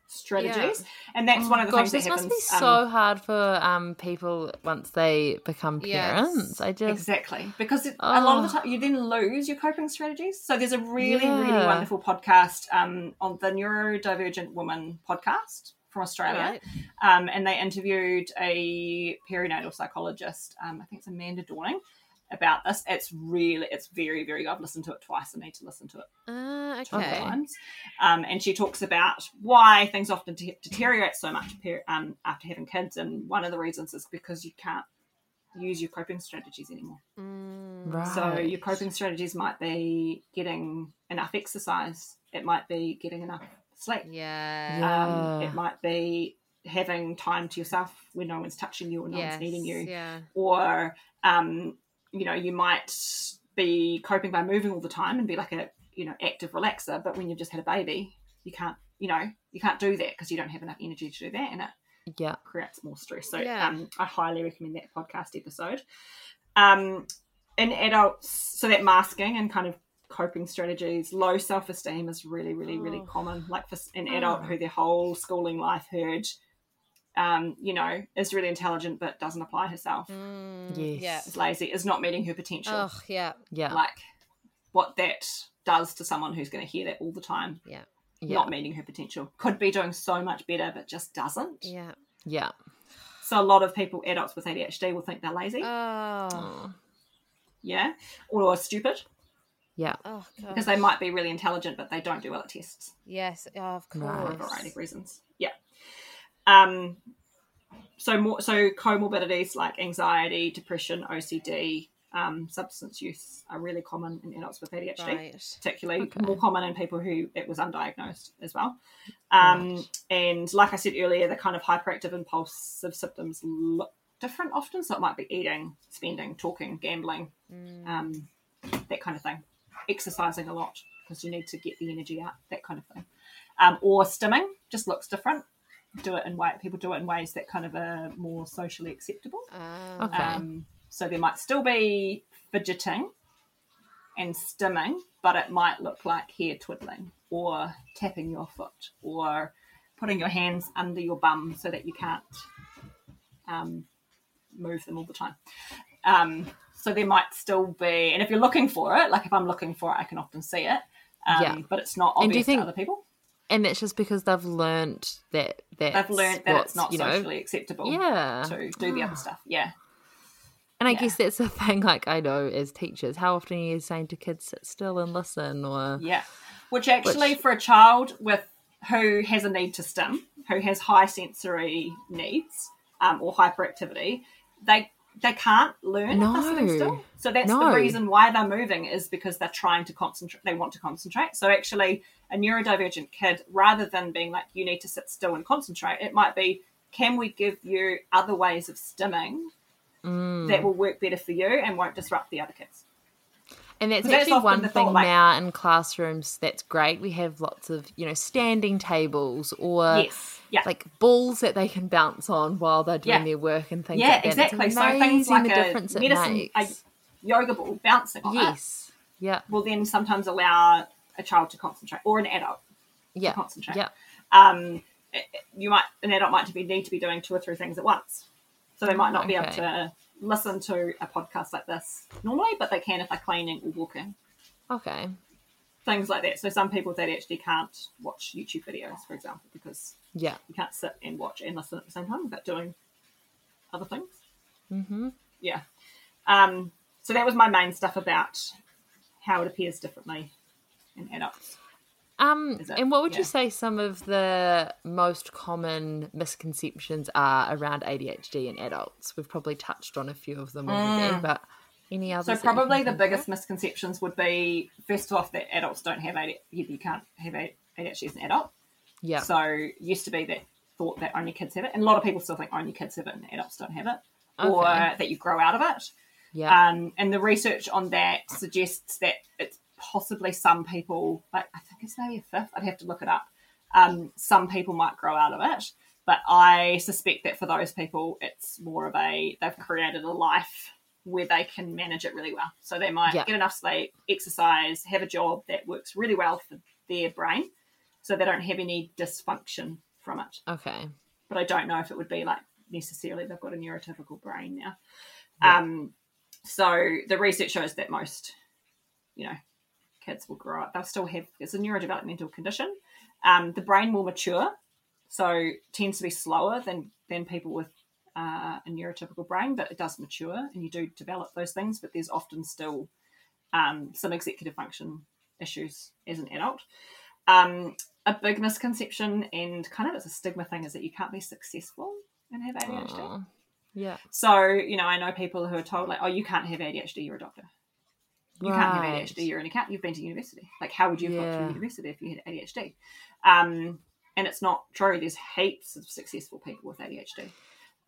strategies, and that's Oh one of the gosh, things this that must be um, so hard for um people once they become Yes. parents. I just Exactly, because it, a lot of the Oh. time you then lose your coping strategies. So there's a really, really wonderful podcast um, on the Neurodivergent Woman podcast from Australia, Right. um, and they interviewed a perinatal psychologist. Um, I think it's Amanda Dawning about this. It's really, it's very, very. I've listened to it twice. I need to listen to it Uh, okay. couple times. Um, and she talks about why things often de- deteriorate so much per- um, after having kids, and one of the reasons is because you can't use your coping strategies anymore. Mm. right. So your coping strategies might be getting enough exercise. It might be getting enough sleep. Yeah. Um, it might be having time to yourself when no one's touching you or no yes. one's needing you. Yeah. Or um, you know, you might be coping by moving all the time and be like a you know active relaxer. But when you've just had a baby, you can't you know you can't do that because you don't have enough energy to do that, and it yeah. creates more stress. So Yeah. um, I highly recommend that podcast episode. Um, in adults, so that masking and kind of coping strategies, low self esteem is really, really, really Oh. common. Like for an adult Oh. who their whole schooling life heard, um, you know, is really intelligent but doesn't apply herself, Mm, Yes. Yeah. is lazy, is not meeting her potential. Oh, yeah. Yeah. Like what that does to someone who's going to hear that all the time, Yeah. yeah. not meeting her potential. Could be doing so much better but just doesn't. Yeah. yeah. So a lot of people, adults with ADHD, will think they're lazy, Oh. Oh, yeah, or stupid yeah. Oh, because they might be really intelligent, but they don't do well at tests Yes. Oh, of course. For a variety of reasons. Yeah. Um. So more so comorbidities like anxiety, depression, OCD, um, substance use are really common in adults with ADHD. Right. particularly Okay. more common in people who it was undiagnosed as well. Um, Right. And like I said earlier, the kind of hyperactive impulsive symptoms look different often. So it might be eating, spending, talking, gambling, Mm. um, that kind of thing. Exercising a lot because you need to get the energy out, that kind of thing. Um, or stimming just looks different. Do it in way people do it in ways that kind of are more socially acceptable. Ah. Okay. Um, so there might still be fidgeting and stimming, but it might look like hair twiddling or tapping your foot or putting your hands under your bum so that you can't um, move them all the time. Um, so there might still be, and if you're looking for it, like if I'm looking for it, I can often see it. Um, Yeah. But it's not And do you obvious think- to other people. And that's just because they've learned that that They've learned that it's not you know, socially acceptable Yeah. to do the other stuff. Yeah. And I Yeah. guess that's the thing, like I know as teachers, how often are you saying to kids sit still and listen or Yeah. Which actually, Which- for a child with who has a need to stim, who has high sensory needs um, or hyperactivity, they they can't learn if they're sitting still. So that's No. the reason why they're moving is because they're trying to concentrate. They want to concentrate. So actually, a neurodivergent kid, rather than being like you need to sit still and concentrate, it might be can we give you other ways of stimming Mm. that will work better for you and won't disrupt the other kids. And that's actually often one thing thought, like- now in classrooms that's great. We have lots of, you know, standing tables or yes. Yeah. like balls that they can bounce on while they're doing Yeah. their work and things yeah, like exactly. So things like the a difference it medicine, a yoga ball bouncing on it yes. Yeah. will then sometimes allow a child to concentrate or an adult Yeah. to concentrate. Yeah. Um, you might an adult might be, need to be doing two or three things at once, so they might not be able to listen to a podcast like this normally, but they can if they're cleaning or walking, Okay. things like that. So some people that actually can't watch YouTube videos, for example, because Yeah. you can't sit and watch and listen at the same time without doing other things. Mm-hmm. yeah. Um, so that was my main stuff about how it appears differently in adults. Um, that- and what would yeah. you say some of the most common misconceptions are around ADHD in adults? We've probably touched on a few of them already, Mm. but any others? So that you can probably the biggest misconceptions would be first off that adults don't have ADHD. You can't have ADHD as an adult. Yeah. So used to be that thought that only kids have it, and a lot of people still think only kids have it and adults don't have it, or that you grow out of it. yeah. Um, and the research on that suggests that it's possibly some people, like I think it's maybe a fifth. I'd have to look it up. Um, some people might grow out of it, but I suspect that for those people, it's more of a they've created a life where they can manage it really well. So they might Yeah. get enough sleep, exercise, have a job that works really well for their brain, so they don't have any dysfunction from it. Okay. But I don't know if it would be like necessarily they've got a neurotypical brain now. Yeah. Um, so the research shows that most, you know, kids will grow up. They'll still have it's a neurodevelopmental condition. Um, the brain will mature, so tends to be slower than than people with uh, a neurotypical brain, but it does mature, and you do develop those things. But there's often still um, some executive function issues as an adult. Um, a big misconception and kind of it's a stigma thing is that you can't be successful and have ADHD. Yeah. So, you know, I know people who are told like, oh, you can't have ADHD, you're a doctor. You can't have Right. ADHD, you're an accountant, you've been to university. Like, how would you have Yeah. through university if you had ADHD? Um, and it's not true. There's heaps of successful people with ADHD.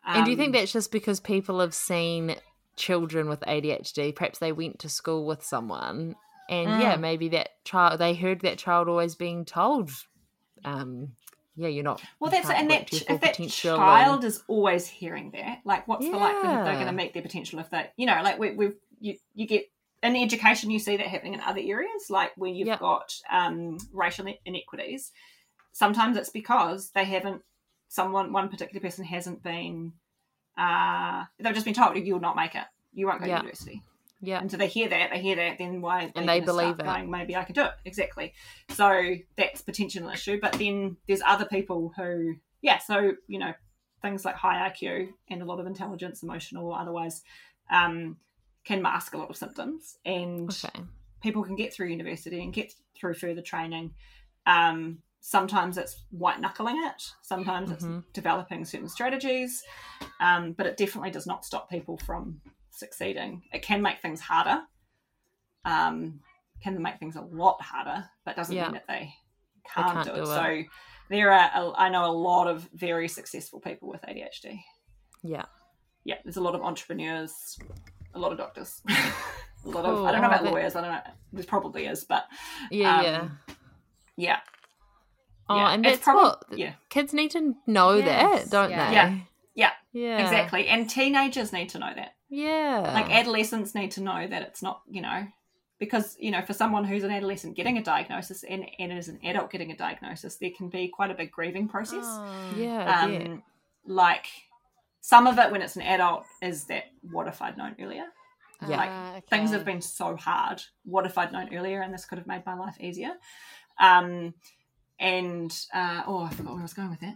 and do you Um, think that's just because people have seen children with ADHD? Perhaps they went to school with someone, and yeah, Mm. maybe that child they heard that child always being told, um, yeah, you're not. Well, that's and that to if that child and- is always hearing that, like, what's the likelihood they're going to meet their potential if they, you know, like we, we've you, you get in education, you see that happening in other areas, like where you've Yep. got um, racial inequities. Sometimes it's because they haven't, someone, one particular person hasn't been, uh, they've just been told you'll not make it, you won't go Yeah. to university. yeah, And so they hear that, they hear that, then why? And they believe it. Going, Maybe I can do it. Exactly. So that's potential issue. But then there's other people who, yeah. So you know, things like high IQ and a lot of intelligence, emotional or otherwise, um, can mask a lot of symptoms, and okay, people can get through university and get through further training. Um, sometimes it's white knuckling it. Sometimes Mhm. it's developing certain strategies, um, but it definitely does not stop people from succeeding. It can make things harder. Um, can make things a lot harder, but doesn't Yeah. mean that they can't, can't do, do it. it. So there are, a, I know a lot of very successful people with ADHD. yeah, Yeah, there's a lot of entrepreneurs, a lot of doctors, a lot of I don't know about lawyers. I don't know. There probably is, but yeah, um, yeah. yeah, Oh, yeah. and It's that's prob- what yeah, kids need to know Yes, that, don't yeah. they? Yeah. yeah, yeah, exactly. And teenagers need to know that. Yeah, Like adolescents need to know that it's not, you know, because you know, for someone who's an adolescent getting a diagnosis and, and as an adult getting a diagnosis, there can be quite a big grieving process. Oh. yeah, um, yeah. like some of it when it's an adult is that what if I'd known earlier? Yeah. like Ah, things have been so hard. What if I'd known earlier and this could have made my life easier? Um, and uh, oh, I forgot where I was going with that.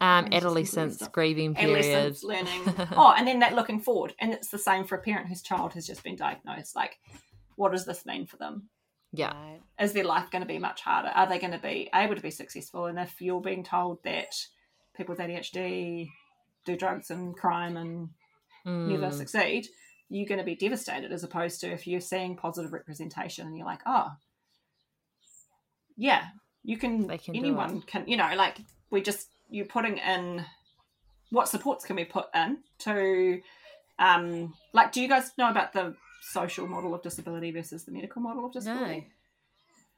Um, adolescence grieving period. Learning. oh, and then that looking forward, and it's the same for a parent whose child has just been diagnosed. Like, what does this mean for them? yeah, Is their life going to be much harder? Are they going to be able to be successful? And if you're being told that people with ADHD do drugs and crime and never Mm. succeed, you're going to be devastated as opposed to if you're seeing positive representation and you're like, oh, yeah, you can, can anyone can, you know, like we just, you're putting in what supports can we put in to, um, like, do you guys know about the social model of disability versus the medical model of disability?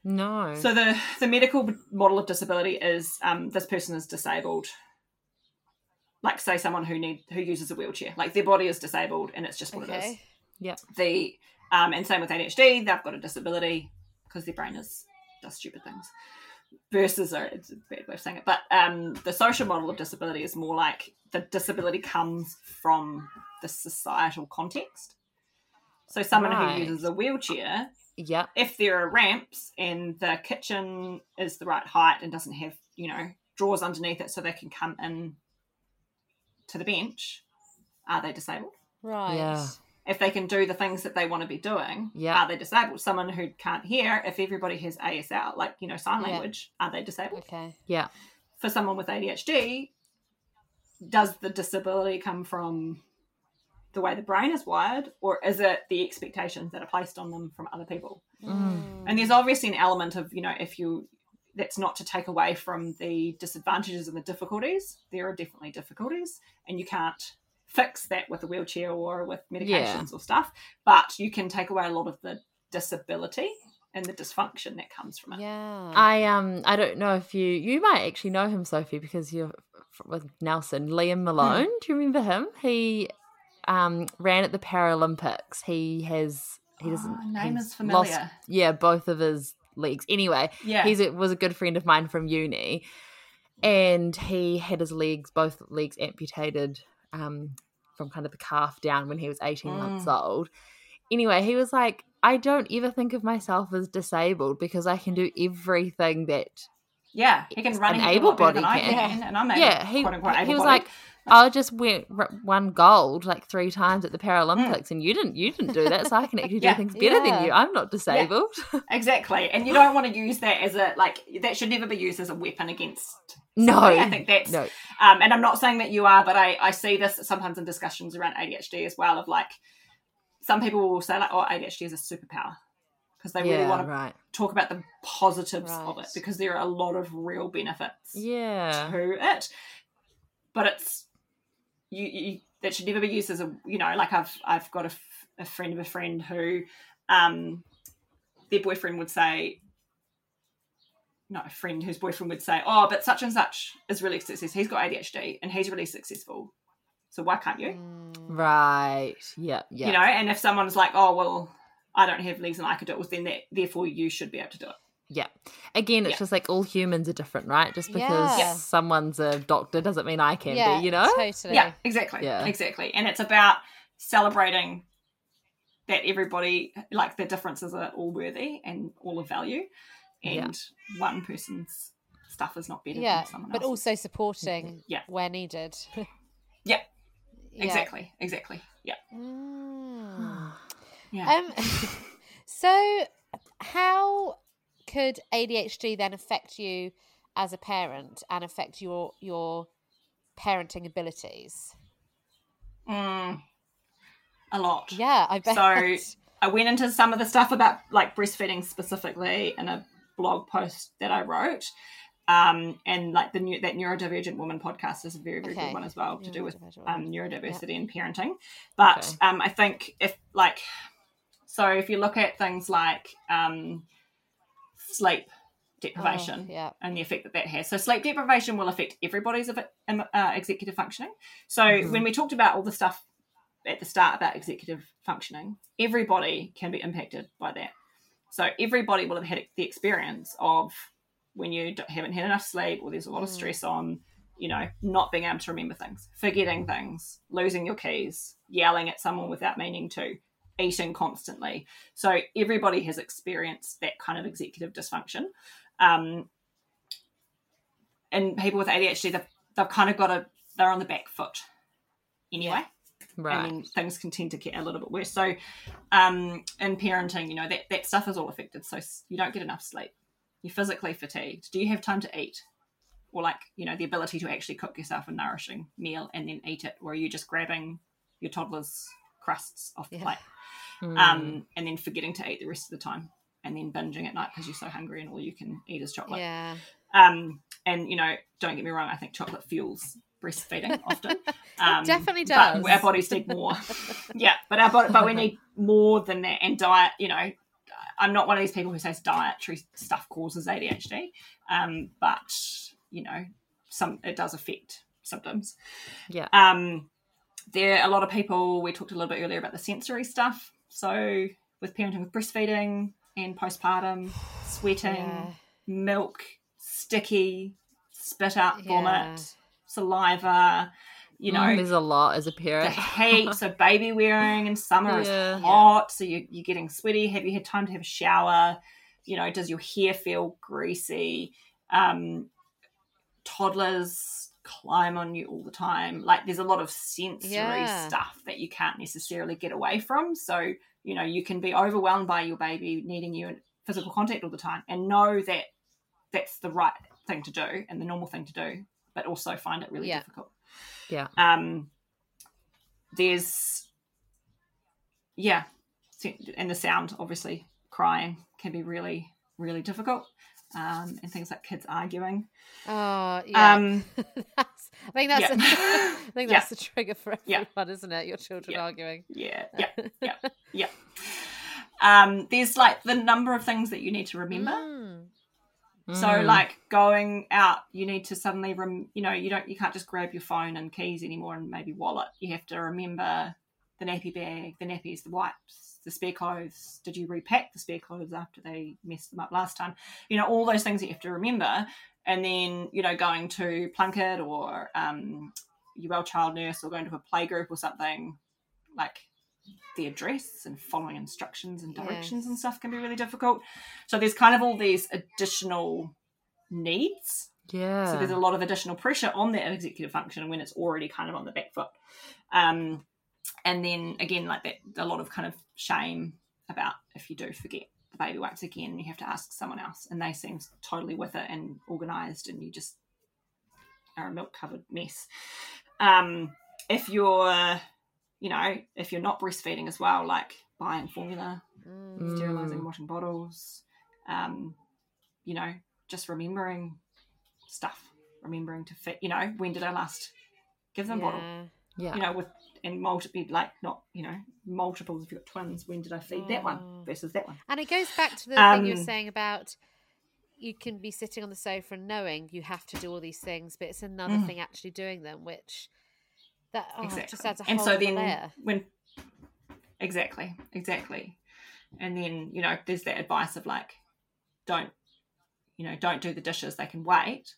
no. So the the medical model of disability is um, this person is disabled. Like say someone who need who uses a wheelchair, like their body is disabled and it's just what it is. Okay. The um, and same with ADHD, they've got a disability because their brain is does stupid things. Versus, or it's a bad way of saying it, but um, the social model of disability is more like the disability comes from the societal context. So someone Right. who uses a wheelchair yeah, if there are ramps and the kitchen is the right height and doesn't have you know drawers underneath it so they can come in to the bench are they disabled Right. Yeah. if they can do the things that they want to be doing Yeah. are they disabled someone who can't hear if everybody has asl like you know sign Yeah. language are they disabled Okay. yeah, for someone with adhd does the disability come from the way the brain is wired or is it the expectations that are placed on them from other people Mm. and there's obviously an element of you know if you that's not to take away from the disadvantages and the difficulties there are definitely difficulties and you can't fix that with a wheelchair or with medications or stuff but you can take away a lot of the disability and the dysfunction that comes from it. Yeah. I um I don't know if you you might actually know him Sophie because you're with Nelson Liam Malone. Do you remember him? He um ran at the Paralympics. He has he doesn't Oh, name is familiar. Lost, yeah, both of his legs. Anyway, Yeah. he's a, was a good friend of mine from uni, and he had his legs both legs amputated um from kind of the calf down when he was eighteen months Mm. old. Anyway, he was like, I don't ever think of myself as disabled because I can do everything that yeah, he can run an a hell of a lot better able-bodied than I can. can, and I'm yeah, he, quote unquote he was able-bodied. like, I just went r- won gold like three times at the. Paralympics, and you didn't. You didn't do that, so I can actually do things better Yeah. than you. I'm not disabled. exactly, and you don't want to use that as a like that should never be used as a weapon against. no, somebody. I think that's no, Um, and I'm not saying that you are, but I, I see this sometimes in discussions around ADHD as well. Of like, some people will say like, "Oh, ADHD is a superpower," because they really yeah, want to right, talk about the positives of it because there are a lot of real benefits yeah, to it. But it's you, you that should never be used as a you know like I've I've got a, f- a friend of a friend who um their boyfriend would say no a friend whose boyfriend would say oh but such and such is really successful he's got ADHD and he's really successful. So why can't you? Mm. right, yeah, yeah, you know and if someone's like oh well I don't have legs and I could do it well, then that therefore you should be able to do it yeah. Again, it's Yeah. just like all humans are different, right? Just because Yeah. someone's a doctor doesn't mean I can yeah, be. You know, Totally. Yeah, exactly. Yeah. Exactly. And it's about celebrating that everybody, like the differences are all worthy and all of value. Yeah. And one person's stuff is not better Yeah, than someone else's. but else's. also supporting Yeah. where needed. Yeah. Yeah. Exactly. Exactly. Yeah. Mm. Yeah. Um, so, how could ADHD then affect you as a parent and affect your your parenting abilities? Mm, a lot. Yeah, I bet. So- I went into some of the stuff about like breastfeeding specifically in a blog post that I wrote. Um, and like the new that neurodivergent woman podcast is a very very Okay. good one as well to do with um, neurodiversity and parenting. But Okay. um, I think if like so if you look at things like um, sleep deprivation Oh, yeah. and the effect that that has. So sleep deprivation will affect everybody's of uh, executive functioning. So Mhm. when we talked about all the stuff at the start about executive functioning, everybody can be impacted by that. So everybody will have had the experience of when you haven't had enough sleep or there's a lot of Mm. stress on, you know, not being able to remember things, forgetting things, losing your keys, yelling at someone without meaning to, eating constantly. So everybody has experienced that kind of executive dysfunction. Um, and people with ADHD, they've, they've kind of got a, they're on the back foot anyway right. and things can tend to get a little bit worse. So, um, in parenting, you know that that stuff is all affected. So you don't get enough sleep. You're physically fatigued. Do you have time to eat, or like you know the ability to actually cook yourself a nourishing meal and then eat it, or are you just grabbing your toddler's crusts off the Yeah. plate, Mm. um, and then forgetting to eat the rest of the time, and then binging at night because you're so hungry and all you can eat is chocolate. Yeah. Um, and you know, don't get me wrong, I think chocolate fuels breastfeeding often. Um, definitely but does. our bodies need more. yeah, but our body, but we need more than that. And diet, you know, I'm not one of these people who says dietary stuff causes ADHD, um, but you know, some it does affect symptoms. Yeah. Um, there are a lot of people. We talked a little bit earlier about the sensory stuff. So with parenting with breastfeeding and postpartum, sweating, Yeah. milk, sticky, spit out, Yeah. vomit, saliva. You know, Mm, there's a lot as a parent. the heat. So baby wearing in summer Yeah. is hot. So you, you're getting sweaty. Have you had time to have a shower? You know, does your hair feel greasy? Um, toddlers climb on you all the time. Like there's a lot of sensory Yeah. stuff that you can't necessarily get away from. So, you know, you can be overwhelmed by your baby needing you in physical contact all the time and know that that's the right thing to do and the normal thing to do, but also find it really Yeah. difficult. Yeah. Um, there's, yeah, and the sound, obviously, crying can be really, really difficult. Um, and things like kids arguing. Oh, yeah. Um, that's, I think that's. yeah. I think Yeah. that's the trigger for Yeah. everyone, isn't it? Your children Yeah. arguing. yeah, yeah, yeah, yeah. Um, there's like the number of things that you need to remember. Mm. So Mm. like going out, you need to suddenly rem- you know, you don't you can't just grab your phone and keys anymore and maybe wallet. You have to remember the nappy bag, the nappies, the wipes, the spare clothes. Did you repack the spare clothes after they messed them up last time? You know, all those things that you have to remember. And then, you know, going to Plunket or um UL child nurse or going to a playgroup or something, like the address and following instructions and directions and stuff can be really difficult. So there's kind of all these additional needs. yeah. So there's a lot of additional pressure on that executive function when it's already kind of on the back foot. Um, and then again, like that, a lot of kind of shame about if you do forget the baby wipes again, you have to ask someone else, and they seem totally with it and organised, and you just are a milk covered mess. Um, if you're, you know, if you're not breastfeeding as well, like buying formula, Mm. sterilizing, washing bottles, um, you know, just remembering stuff, remembering to fit, you know, when did I last give them bottle? Yeah. yeah. You know, with and multiple, like not, you know, multiples. If you've got twins, when did I feed that one Mm. versus that one? And it goes back to the thing you were Um, saying about you can be sitting on the sofa and knowing you have to do all these things, but it's another Mm. thing actually doing them, which that oh, exactly. just adds a and whole so then layer. when exactly, exactly, and then you know, there's that advice of like, don't, you know, don't do the dishes; they can wait.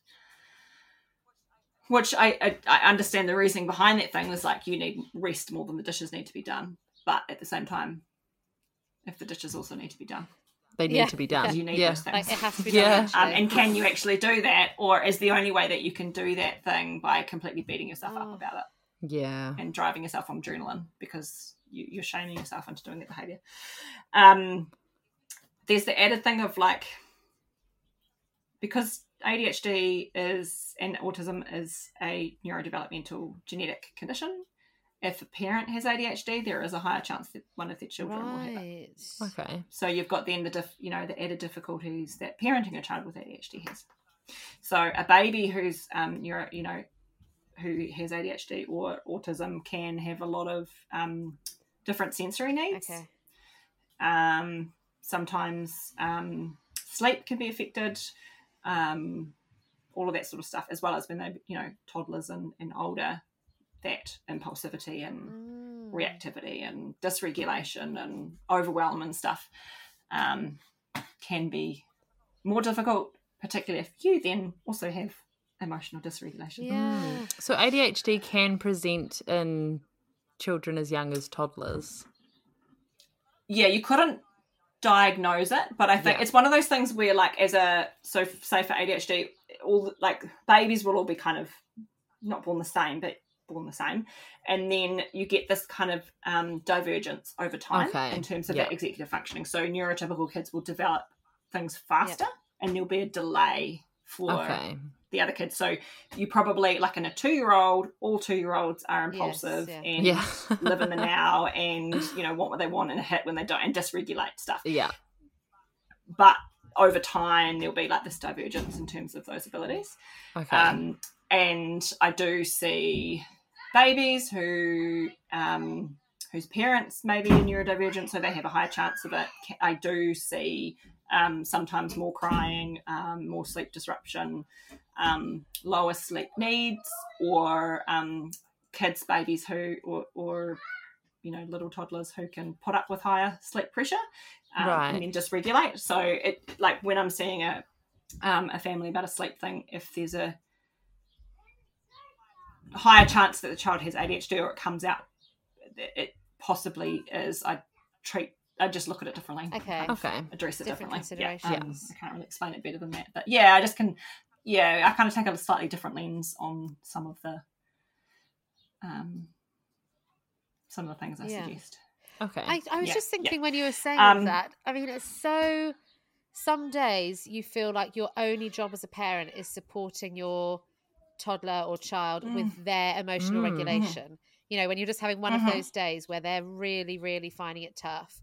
Which I, I I understand the reasoning behind that thing is like you need rest more than the dishes need to be done, but at the same time, if the dishes also need to be done, they need Yeah. to be done. you need yeah. those things. Like it has to be Yeah. done. Um, and can you actually do that, or is the only way that you can do that thing by completely beating yourself Oh. up about it? Yeah. and driving yourself on adrenaline because you, you're shaming yourself into doing that behavior. Um, there's the added thing of like, because ADHD is and autism is a neurodevelopmental genetic condition. If a parent has ADHD, there is a higher chance that one of their children will have it. Okay. So you've got then the diff, you know the added difficulties that parenting a child with ADHD has. So a baby who's um neuro, you know who has ADHD or autism can have a lot of um, different sensory needs. Okay. Um, sometimes um, sleep can be affected. Um, all of that sort of stuff, as well as when they, you know, toddlers and, and older, that impulsivity and Mm. reactivity and dysregulation and overwhelm and stuff um, can be more difficult, particularly if you then also have emotional dysregulation. Yeah. Mm. So ADHD can present in children as young as toddlers. Yeah, you couldn't diagnose it, but I think Yeah. it's one of those things where, like, as a so f- say for ADHD, all like babies will all be kind of not born the same, but born the same, and then you get this kind of um, divergence over time Okay, in terms of yeah. that executive functioning. So neurotypical kids will develop things faster, and there'll be a delay for Okay. The other kids. So you probably like in a two-year-old, all two-year-olds are impulsive yeah. and Yeah. live in the now and you know want what they want and hit when they don't and dysregulate stuff. yeah. But over time there'll be like this divergence in terms of those abilities. Okay. Um, and I do see babies who um, whose parents may be neurodivergent, so they have a high chance of it. I do see um, sometimes more crying, um, more sleep disruption, um, lower sleep needs, or um, kids, babies who, or, or you know, little toddlers who can put up with higher sleep pressure um, Right. and then just regulate. So it like when I'm seeing a um, a family about a sleep thing, if there's a higher chance that the child has ADHD or it comes out, it- it possibly is. I treat, I just look at it differently. Okay. Okay. Address it Different differently. Yeah, um, considerations. I can't really explain it better than that, but yeah, I just can. Yeah, I kind of take a slightly different lens on some of the, um, some of the things I Yeah. suggest. Okay. I, I was Yeah, just yeah. thinking when you were saying Um, that. I mean, it's so. Some days you feel like your only job as a parent is supporting your toddler or child Mm. with their emotional Mm. regulation. You know, when you're just having one Mhm. of those days where they're really, really finding it tough.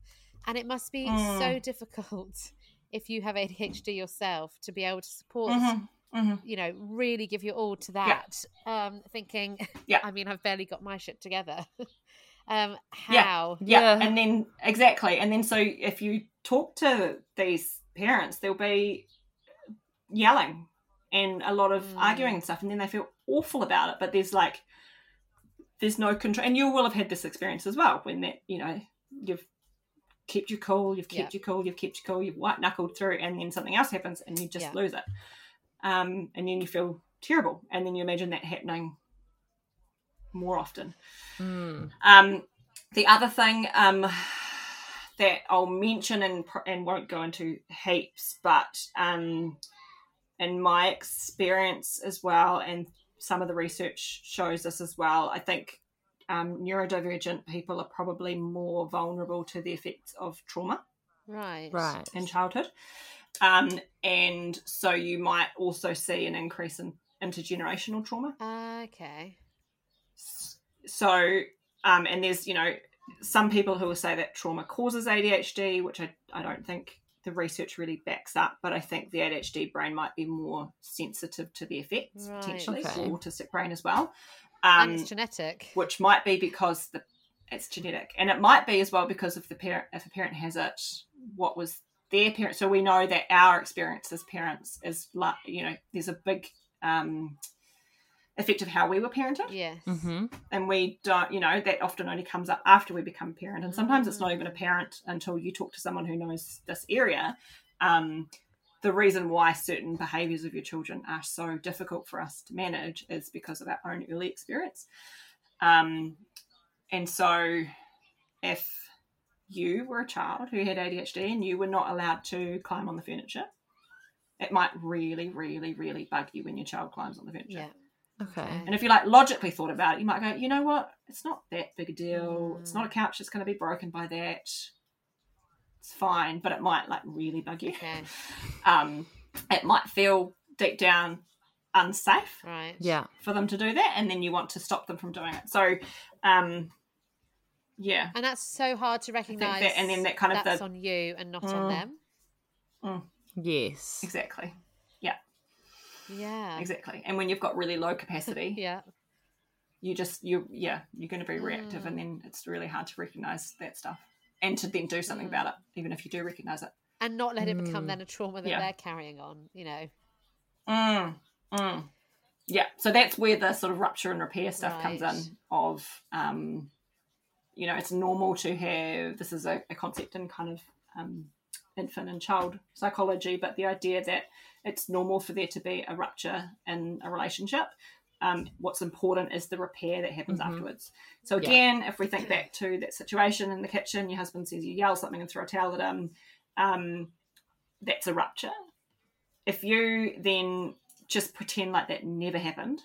And it must be Mm. so difficult if you have ADHD yourself to be able to support Mhm, mhm. you know, really give your all to that. Um, thinking, Yeah. I mean, I've barely got my shit together. Um, Yeah. how? yeah. Yeah. and then exactly and then so if you talk to these parents there'll be yelling and a lot of Mm. arguing and stuff and then they feel awful about it but there's like there's no control and you will have had this experience as well when that you know you've kept your cool you've kept Yeah. your cool you've kept your cool you've white knuckled through and then something else happens and you just Yeah. lose it um, and then you feel terrible and then you imagine that happening more often Mm. um, the other thing um, that I'll mention and and won't go into heaps, but um, in my experience as well, and some of the research shows this as well. I think um, neurodivergent people are probably more vulnerable to the effects of trauma Right. Right. in childhood, um, and so you might also see an increase in intergenerational trauma Okay. so um, and there's you know some people who will say that trauma causes adhd which I, I don't think the research really backs up but i think the adhd brain might be more sensitive to the effects Right. potentially Okay. or autistic brain as well and um, it's genetic. which might be because the it's genetic and it might be as well because if the parent if a parent has it what was their parent so we know that our experience as parents is like you know there's a big um effect of how we were parented Yes. Mm-hmm. and we don't you know that often only comes up after we become a parent and sometimes it's not even apparent until you talk to someone who knows this area um, the reason why certain behaviors of your children are so difficult for us to manage is because of our own early experience um, and so if you were a child who had adhd and you were not allowed to climb on the furniture it might really really really bug you when your child climbs on the furniture Yeah. Okay. and if you like logically thought about it, you might go, you know what? It's not that big a deal. It's Mm. not a couch that's going to be broken by that. It's fine, but it might like really bug you. Okay. Um, it might feel deep down unsafe Right. Yeah. for them to do that, and then you want to stop them from doing it. So, um, yeah, And that's so hard to recognise. that- and then that kind of that's the- on you and not Mm. on them. Yes. exactly, yeah Yeah. exactly. And when you've got really low capacity, Yeah. you just you yeah you're going to be reactive Mm. and then it's really hard to recognize that stuff and to then do something Mm. about it even if you do recognize it And not let it become Mm. then a trauma that Yeah. they're carrying on. You know. mm, mm. yeah so that's where the sort of rupture and repair stuff comes in of um you know it's normal to have this is a, a concept in kind of um infant and child psychology but the idea that it's normal for there to be a rupture in a relationship um, what's important is the repair that happens Mhm. afterwards. So Yeah. again, if we think back to that situation in the kitchen, your husband says you yell something and throw a towel at him, um, that's a rupture. If you then just pretend like that never happened,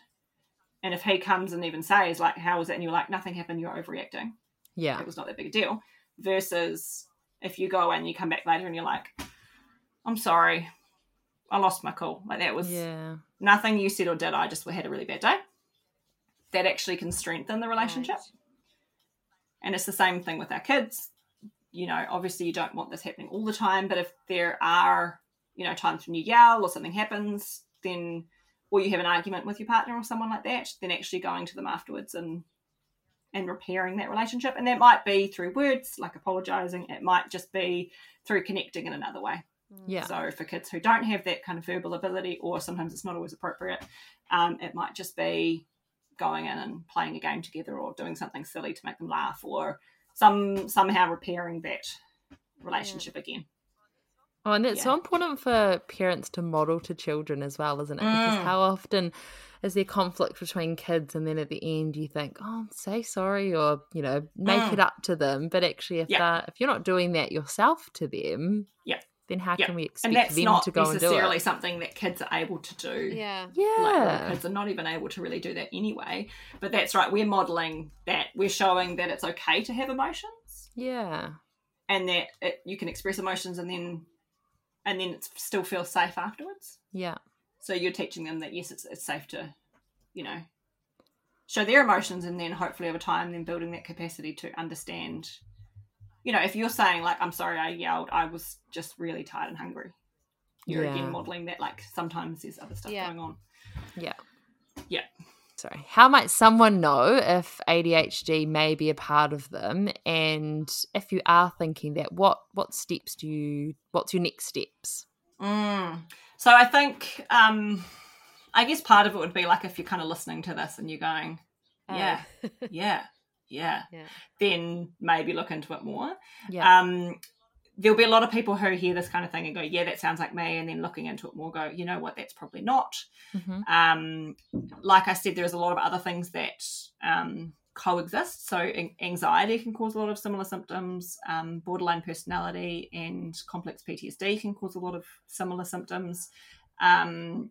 and if he comes and even says like, "How was it?" and you're like, "Nothing happened. You're overreacting. Yeah. It was not that big a deal," versus if you go and you come back later and you're like, "I'm sorry, I lost my cool." Like that was Yeah. nothing you said or did. I just had a really bad day. That actually can strengthen the relationship. Right. And it's the same thing with our kids. You know, obviously you don't want this happening all the time, but if there are, you know, times when you yell or something happens, then or you have an argument with your partner or someone like that, then actually going to them afterwards and and repairing that relationship. And that might be through words like apologizing. It might just be through connecting in another way. Yeah. So for kids who don't have that kind of verbal ability, or sometimes it's not always appropriate, um, it might just be going in and playing a game together, or doing something silly to make them laugh, or some somehow repairing that relationship again. Oh, and it's so important for parents to model to children as well, isn't it? Because Mm. how often is there conflict between kids, and then at the end you think, "Oh, say sorry," or you know, make Mm. it up to them. But actually, if Yeah. that if you're not doing that yourself to them, Yeah. Then how Yeah. can we And expect that's them not to go and do it? necessarily something that kids are able to do. Yeah. Yeah. Like little Yeah, kids are not even able to really do that anyway. But that's right. We're modeling that. We're showing that it's okay to have emotions. yeah, and that it, you can express emotions and then and then it still feels safe afterwards yeah, so you're teaching them that yes it's, it's safe to you know show their emotions and then hopefully over time then building that capacity to understand you know if you're saying like i'm sorry i yelled i was just really tired and hungry you're Yeah. again modeling that like sometimes there's other stuff Yeah. going on yeah. Yeah. Sorry, how might someone know if ADHD may be a part of them? And if you are thinking that, what what steps do you? What's your next steps? Mm. So I think, um, I guess part of it would be like if you're kind of listening to this and you're going, yeah, Oh. yeah, yeah, yeah. then maybe look into it more. Yeah, Um, there'll be a lot of people who hear this kind of thing and go, yeah, that sounds like me, and then looking into it more, go, you know what, that's probably not. Mhm. Um, like I said, there's a lot of other things that um, coexist. So anxiety can cause a lot of similar symptoms. Um, borderline personality and complex PTSD can cause a lot of similar symptoms. Um,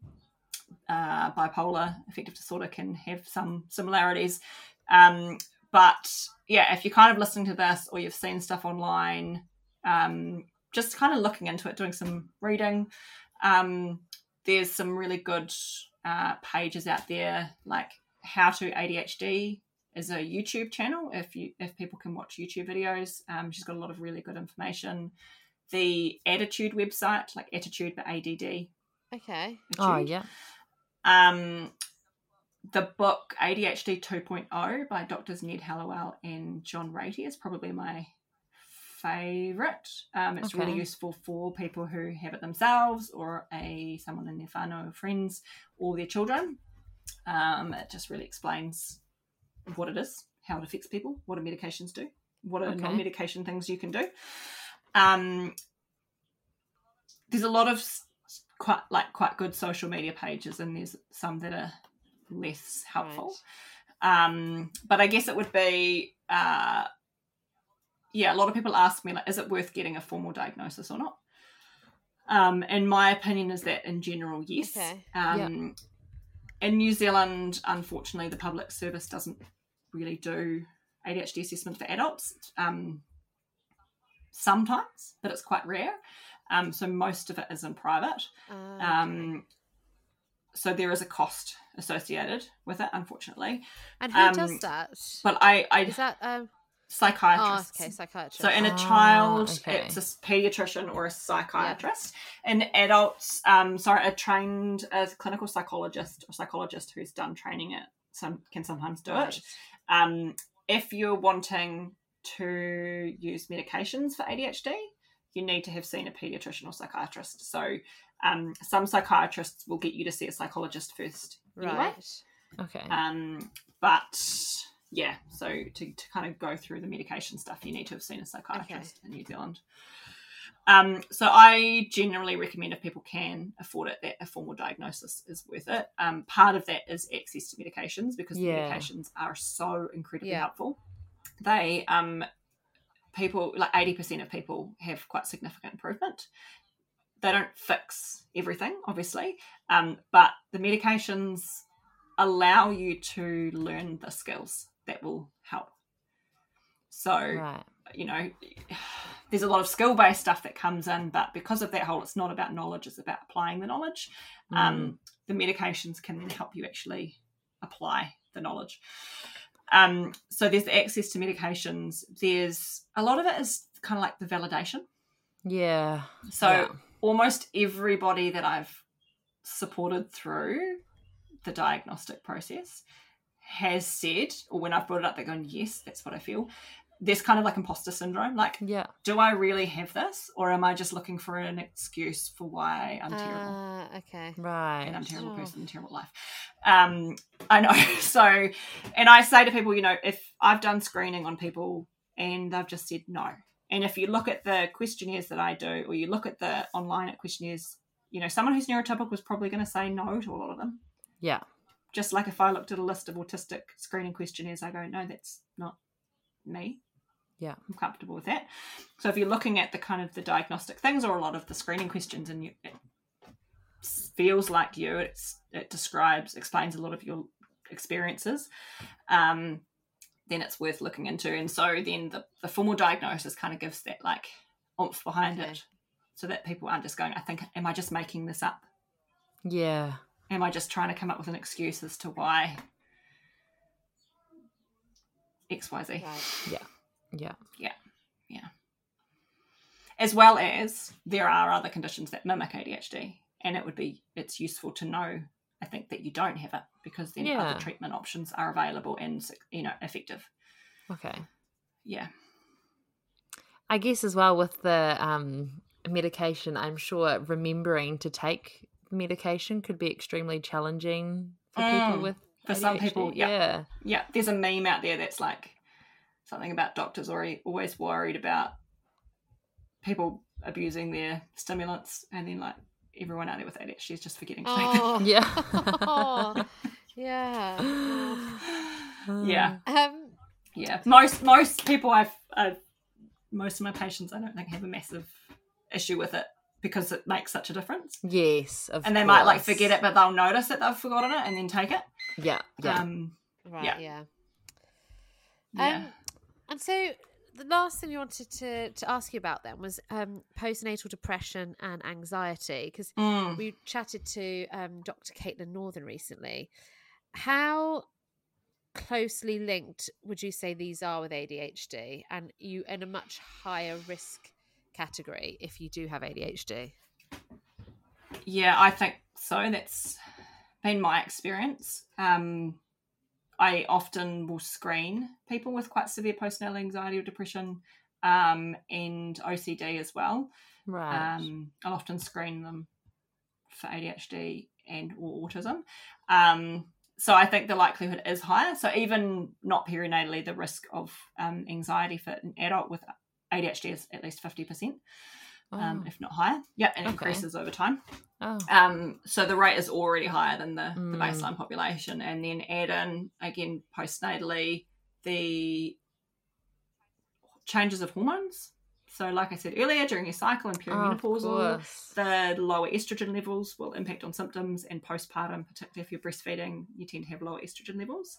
uh, bipolar affective disorder can have some similarities. But yeah, if you're kind of listening to this or you've seen stuff online, um, just kind of looking into it, doing some reading. Um, there's some really good uh, pages out there, like How to ADHD is a YouTube channel. If you if people can watch YouTube videos, um, she's got a lot of really good information. The ADDitude website, like Attitude but ADD. Okay. oh yeah, Um, the book ADHD 2.0 by Doctors Ned Hallowell and John Ratey is probably my favorite. Um, it's really useful for people who have it themselves or a someone in their whānau, friends, or their children. Um, it just really explains what it is, how it affects people, what do medications do, what are Okay. non-medication things you can do. Um, there's a lot of quite like quite good social media pages, and there's some that are less helpful. Um, but I guess it would be, uh, yeah, a lot of people ask me, like, is it worth getting a formal diagnosis or not? Um, and my opinion is that in general, yes. Okay. Um, In New Zealand, unfortunately, the public service doesn't really do ADHD assessment for adults. Um, sometimes, but it's quite rare. Um, so most of it is in private. Uh, Um, so there is a cost associated with it, unfortunately. and who um, does that? But I, I Is that um? Oh, okay, psychiatrist. So in a Ah, child, okay. it's a pediatrician or a psychiatrist. In adults, um, sorry, a trained as clinical psychologist or psychologist who's done training it some can sometimes do Right. it. Um, if you're wanting to use medications for ADHD, you need to have seen a pediatrician or psychiatrist. So um, some psychiatrists will get you to see a psychologist first. Anyway. Right. okay, Um, but yeah, so to, to kind of go through the medication stuff, you need to have seen a psychiatrist in New Zealand. Um, so I generally recommend if people can afford it, that a formal diagnosis is worth it. Um, part of that is access to medications because Yeah. the medications are so incredibly Yeah. helpful. They um, people like eighty percent of people have quite significant improvement. They don't fix everything, obviously, um, but the medications allow you to learn the skills that will help. So, right, you know, there's a lot of skill based stuff that comes in, but because of that whole, it's not about knowledge, it's about applying the knowledge. Mm. Um, the medications can then help you actually apply the knowledge. Um, so there's the access to medications. There's a lot of it is kind of like the validation. yeah, So yeah. Almost everybody that I've supported through the diagnostic process has said, or when I've brought it up, they're going, yes, that's what I feel. There's kind of like imposter syndrome. Like, yeah, do I really have this? Or am I just looking for an excuse for why I'm terrible? Ah, okay. right, and I'm a terrible Oh. person, terrible life. Um, I know. So, and I say to people, you know, if I've done screening on people and they've just said no, and if you look at the questionnaires that I do, or you look at the online at questionnaires, you know, someone who's neurotypical is probably going to say no to a lot of them. yeah, Just like if I looked at a list of autistic screening questionnaires, I go, no, that's not me. Yeah. I'm comfortable with that. So if you're looking at the kind of the diagnostic things or a lot of the screening questions and you it feels like you, it's it describes, explains a lot of your experiences, um, then it's worth looking into. And so then the, the formal diagnosis kind of gives that like oomph behind Okay. it. So that people aren't just going, I think, am I just making this up? yeah, Am I just trying to come up with an excuse as to why XYZ? Right. yeah, Yeah. Yeah. Yeah. as well as there are other conditions that mimic ADHD, and it would be it's useful to know I think that you don't have it because then Yeah. other treatment options are available and you know effective. Okay. Yeah. I guess as well with the um, medication, I'm sure remembering to take medication could be extremely challenging for people Mm, with for some people, yeah. yeah. Yeah, there's a meme out there that's like something about doctors already always worried about people abusing their stimulants, and then like everyone out there with ADHD is just forgetting to take. Oh. Yeah. yeah. Yeah, Um, yeah. Most most people I've, I've most of my patients I don't think have a massive issue with it because it makes such a difference. Yes, of And they might like forget it, but they'll notice that they've forgotten it and then take it. Yeah, yeah. Um, right. Yeah. Yeah. yeah. Um, and so the last thing we wanted to, to ask you about then was um, postnatal depression and anxiety because Mm. we chatted to um, Dr. Caitlin Northern recently. How closely linked would you say these are with ADHD, and you in a much higher risk category if you do have ADHD? Yeah, I think so. That's been my experience. Um, I often will screen people with quite severe postnatal anxiety or depression um, and OCD as well. right. Um, I'll often screen them for ADHD and or autism. Um, so I think the likelihood is higher. So even not perinatally, the risk of um, anxiety for an adult with ADHD is at least fifty percent, um, Oh. if not higher. Yeah, and it Okay. increases over time. oh. Um, so the rate is already higher than the, the Mm. baseline population, and then add in again postnatally the changes of hormones. So, like I said earlier, during your cycle and Oh, perimenopausal, course. the lower estrogen levels will impact on symptoms, and postpartum, particularly if you're breastfeeding, you tend to have lower estrogen levels.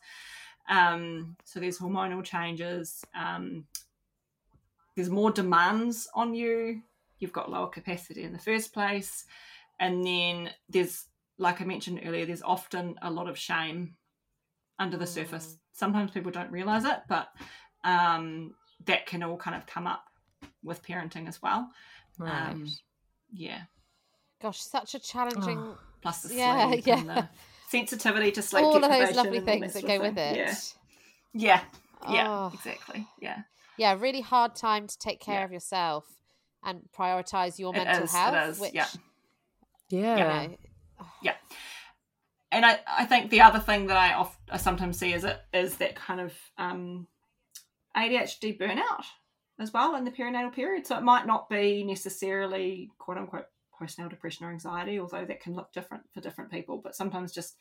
Um, so there's hormonal changes. Um, there's more demands on you. You've got lower capacity in the first place, and then there's, like I mentioned earlier, there's often a lot of shame under the surface. Sometimes people don't realize it, but um, that can all kind of come up with parenting as well. Right. Um, yeah. Gosh, such a challenging. Oh. Plus the Yeah, sleep yeah. and the sensitivity to sleep all of those lovely things that that go of with it. Yeah. Yeah. Yeah. Oh. Exactly. Yeah. yeah, really hard time to take care Yeah. of yourself and prioritize your It mental is, health, is, which yeah. yeah. you know, and I, I think the other thing that I, oft, I sometimes see is it is that kind of um, ADHD burnout as well in the perinatal period. So it might not be necessarily quote unquote postnatal depression or anxiety, although that can look different for different people. But sometimes just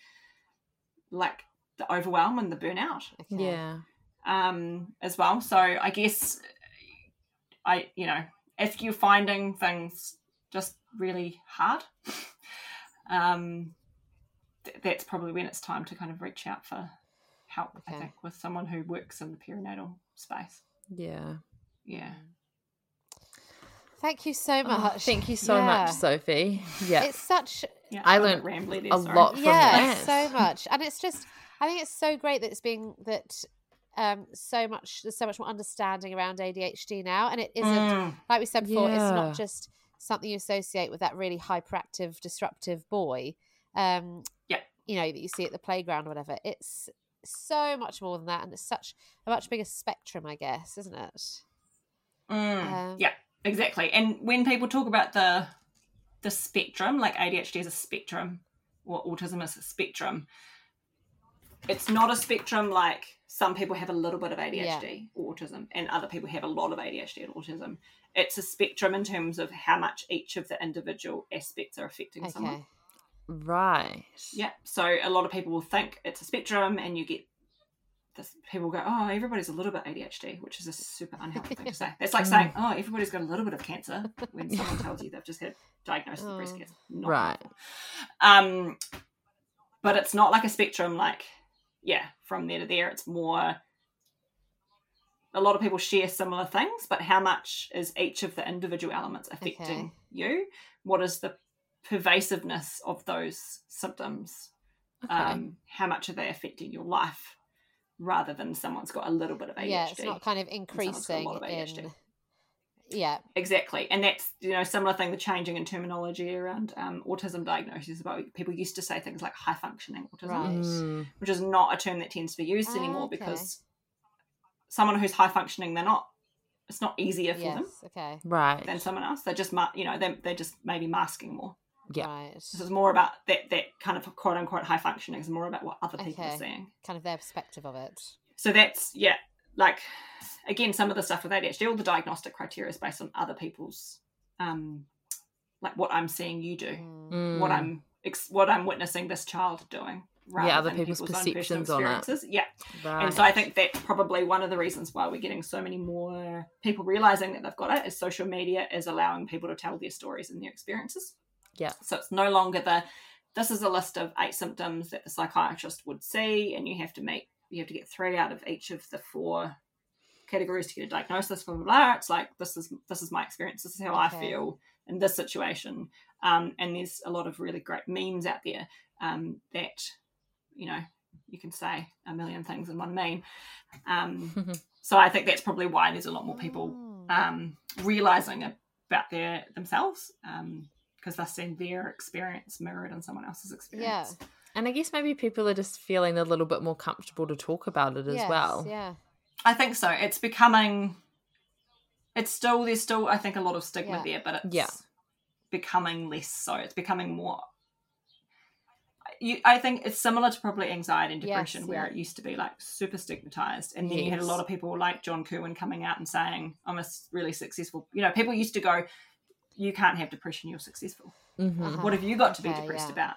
like the overwhelm and the burnout okay. Yeah. um, as well. So I guess I, you know, if you're finding things just really hard, um, th- that's probably when it's time to kind of reach out for help. I think with someone who works in the perinatal space. Yeah. Yeah. Thank you so Oh, much. thank you so Yeah. much, Sophie. Yeah. It's such Yeah. I I'm a learned rambly there, a sorry. lot from yeah, that. so much, and it's just I think it's so great that it's being that um so much there's so much more understanding around ADHD now, and it isn't Mm, like we said before, it's not just something you associate with that really hyperactive, disruptive boy. Um, Yeah. you know that you see at the playground or whatever. It's so much more than that, and it's such a much bigger spectrum, I guess, isn't it? mm, Um, yeah, exactly. And when people talk about the the spectrum, like ADHD is a spectrum or autism is a spectrum, it's not a spectrum like some people have a little bit of ADHD or autism and other people have a lot of ADHD and autism. It's a spectrum in terms of how much each of the individual aspects are affecting someone. Right. Yeah. So a lot of people will think it's a spectrum, and you get this. People go, "Oh, everybody's a little bit ADHD," which is a super unhealthy thing to say. It's like saying, "Oh, everybody's got a little bit of cancer," when someone tells you they've just had diagnosis of breast Oh. cancer. Not Right. helpful. Um, but it's not like a spectrum. Like, yeah, from there to there, it's more. A lot of people share similar things, but how much is each of the individual elements affecting Okay. you? What is the pervasiveness of those symptoms? Okay. um, how much are they affecting your life rather than someone's got a little bit of ADHD. Yeah, it's not kind of someone's got a increasing lot of in Yeah. Exactly, and that's you know similar thing. The changing in terminology around um, autism diagnoses about people used to say things like high functioning autism, Right. Mm. which is not a term that tends to be used Ah, anymore okay. because someone who's high functioning, they're not. It's not easier for them Okay. Right. than someone else. They're just you know they're, they're just maybe masking more. Yeah. Right. This is more about that that kind of quote unquote high functioning is more about what other people Okay. are saying. Kind of their perspective of it. So that's yeah, like again, some of the stuff with ADHD, all the diagnostic criteria is based on other people's, um, like what I'm seeing you do, Mm. what. I'm ex- what I'm witnessing this child doing, rather other people's personal perceptions on it. experiences. Yeah, Right. and so I think that's probably one of the reasons why we're getting so many more people realizing that they've got it. Is social media is allowing people to tell their stories and their experiences. Yeah. So it's no longer the this is a list of eight symptoms that the psychiatrist would see, and you have to meet you have to get three out of each of the four categories to get a diagnosis. Blah blah blah. It's like this is this is my experience. This is how I feel in this situation. Um, and there's a lot of really great memes out there um, that you know you can say a million things in one meme. Um, so I think that's probably why there's a lot more people Mm. um, realizing about their themselves because they're seeing their experience mirrored in someone else's experience. And I guess maybe people are just feeling a little bit more comfortable to talk about it as Yes, well. Yeah. I think so. It's becoming. It's still there's still I think a lot of stigma Yeah. there, but it's Yeah. becoming less so. It's becoming more. You, I think it's similar to probably anxiety and Yes, depression, where yeah. it used to be like super stigmatized, and then you had a lot of people like John Kirwan coming out and saying, "I'm a really successful." You know, people used to go, "You can't have depression. You're successful." Mhm. Uh-huh. what have you got to be Okay, depressed yeah. about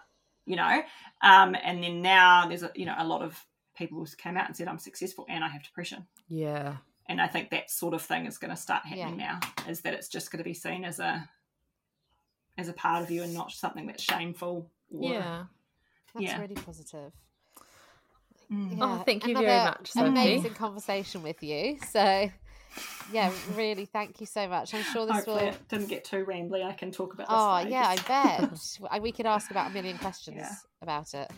you know um and then now there's a you know a lot of people who came out and said i'm successful and i have depression Yeah. and i think that sort of thing is going to start happening now is that it's just going to be seen as a as a part of you and not something that's shameful or, Yeah. That's Yeah. really positive. Mm. Oh, Yeah, thank you very another much, Sophie. Amazing conversation with you. So, yeah, really, thank you so much. I'm sure this hopefully will. it didn't get too rambly i can talk about this Oh yeah, I bet. We could ask about a million questions Yeah. about it.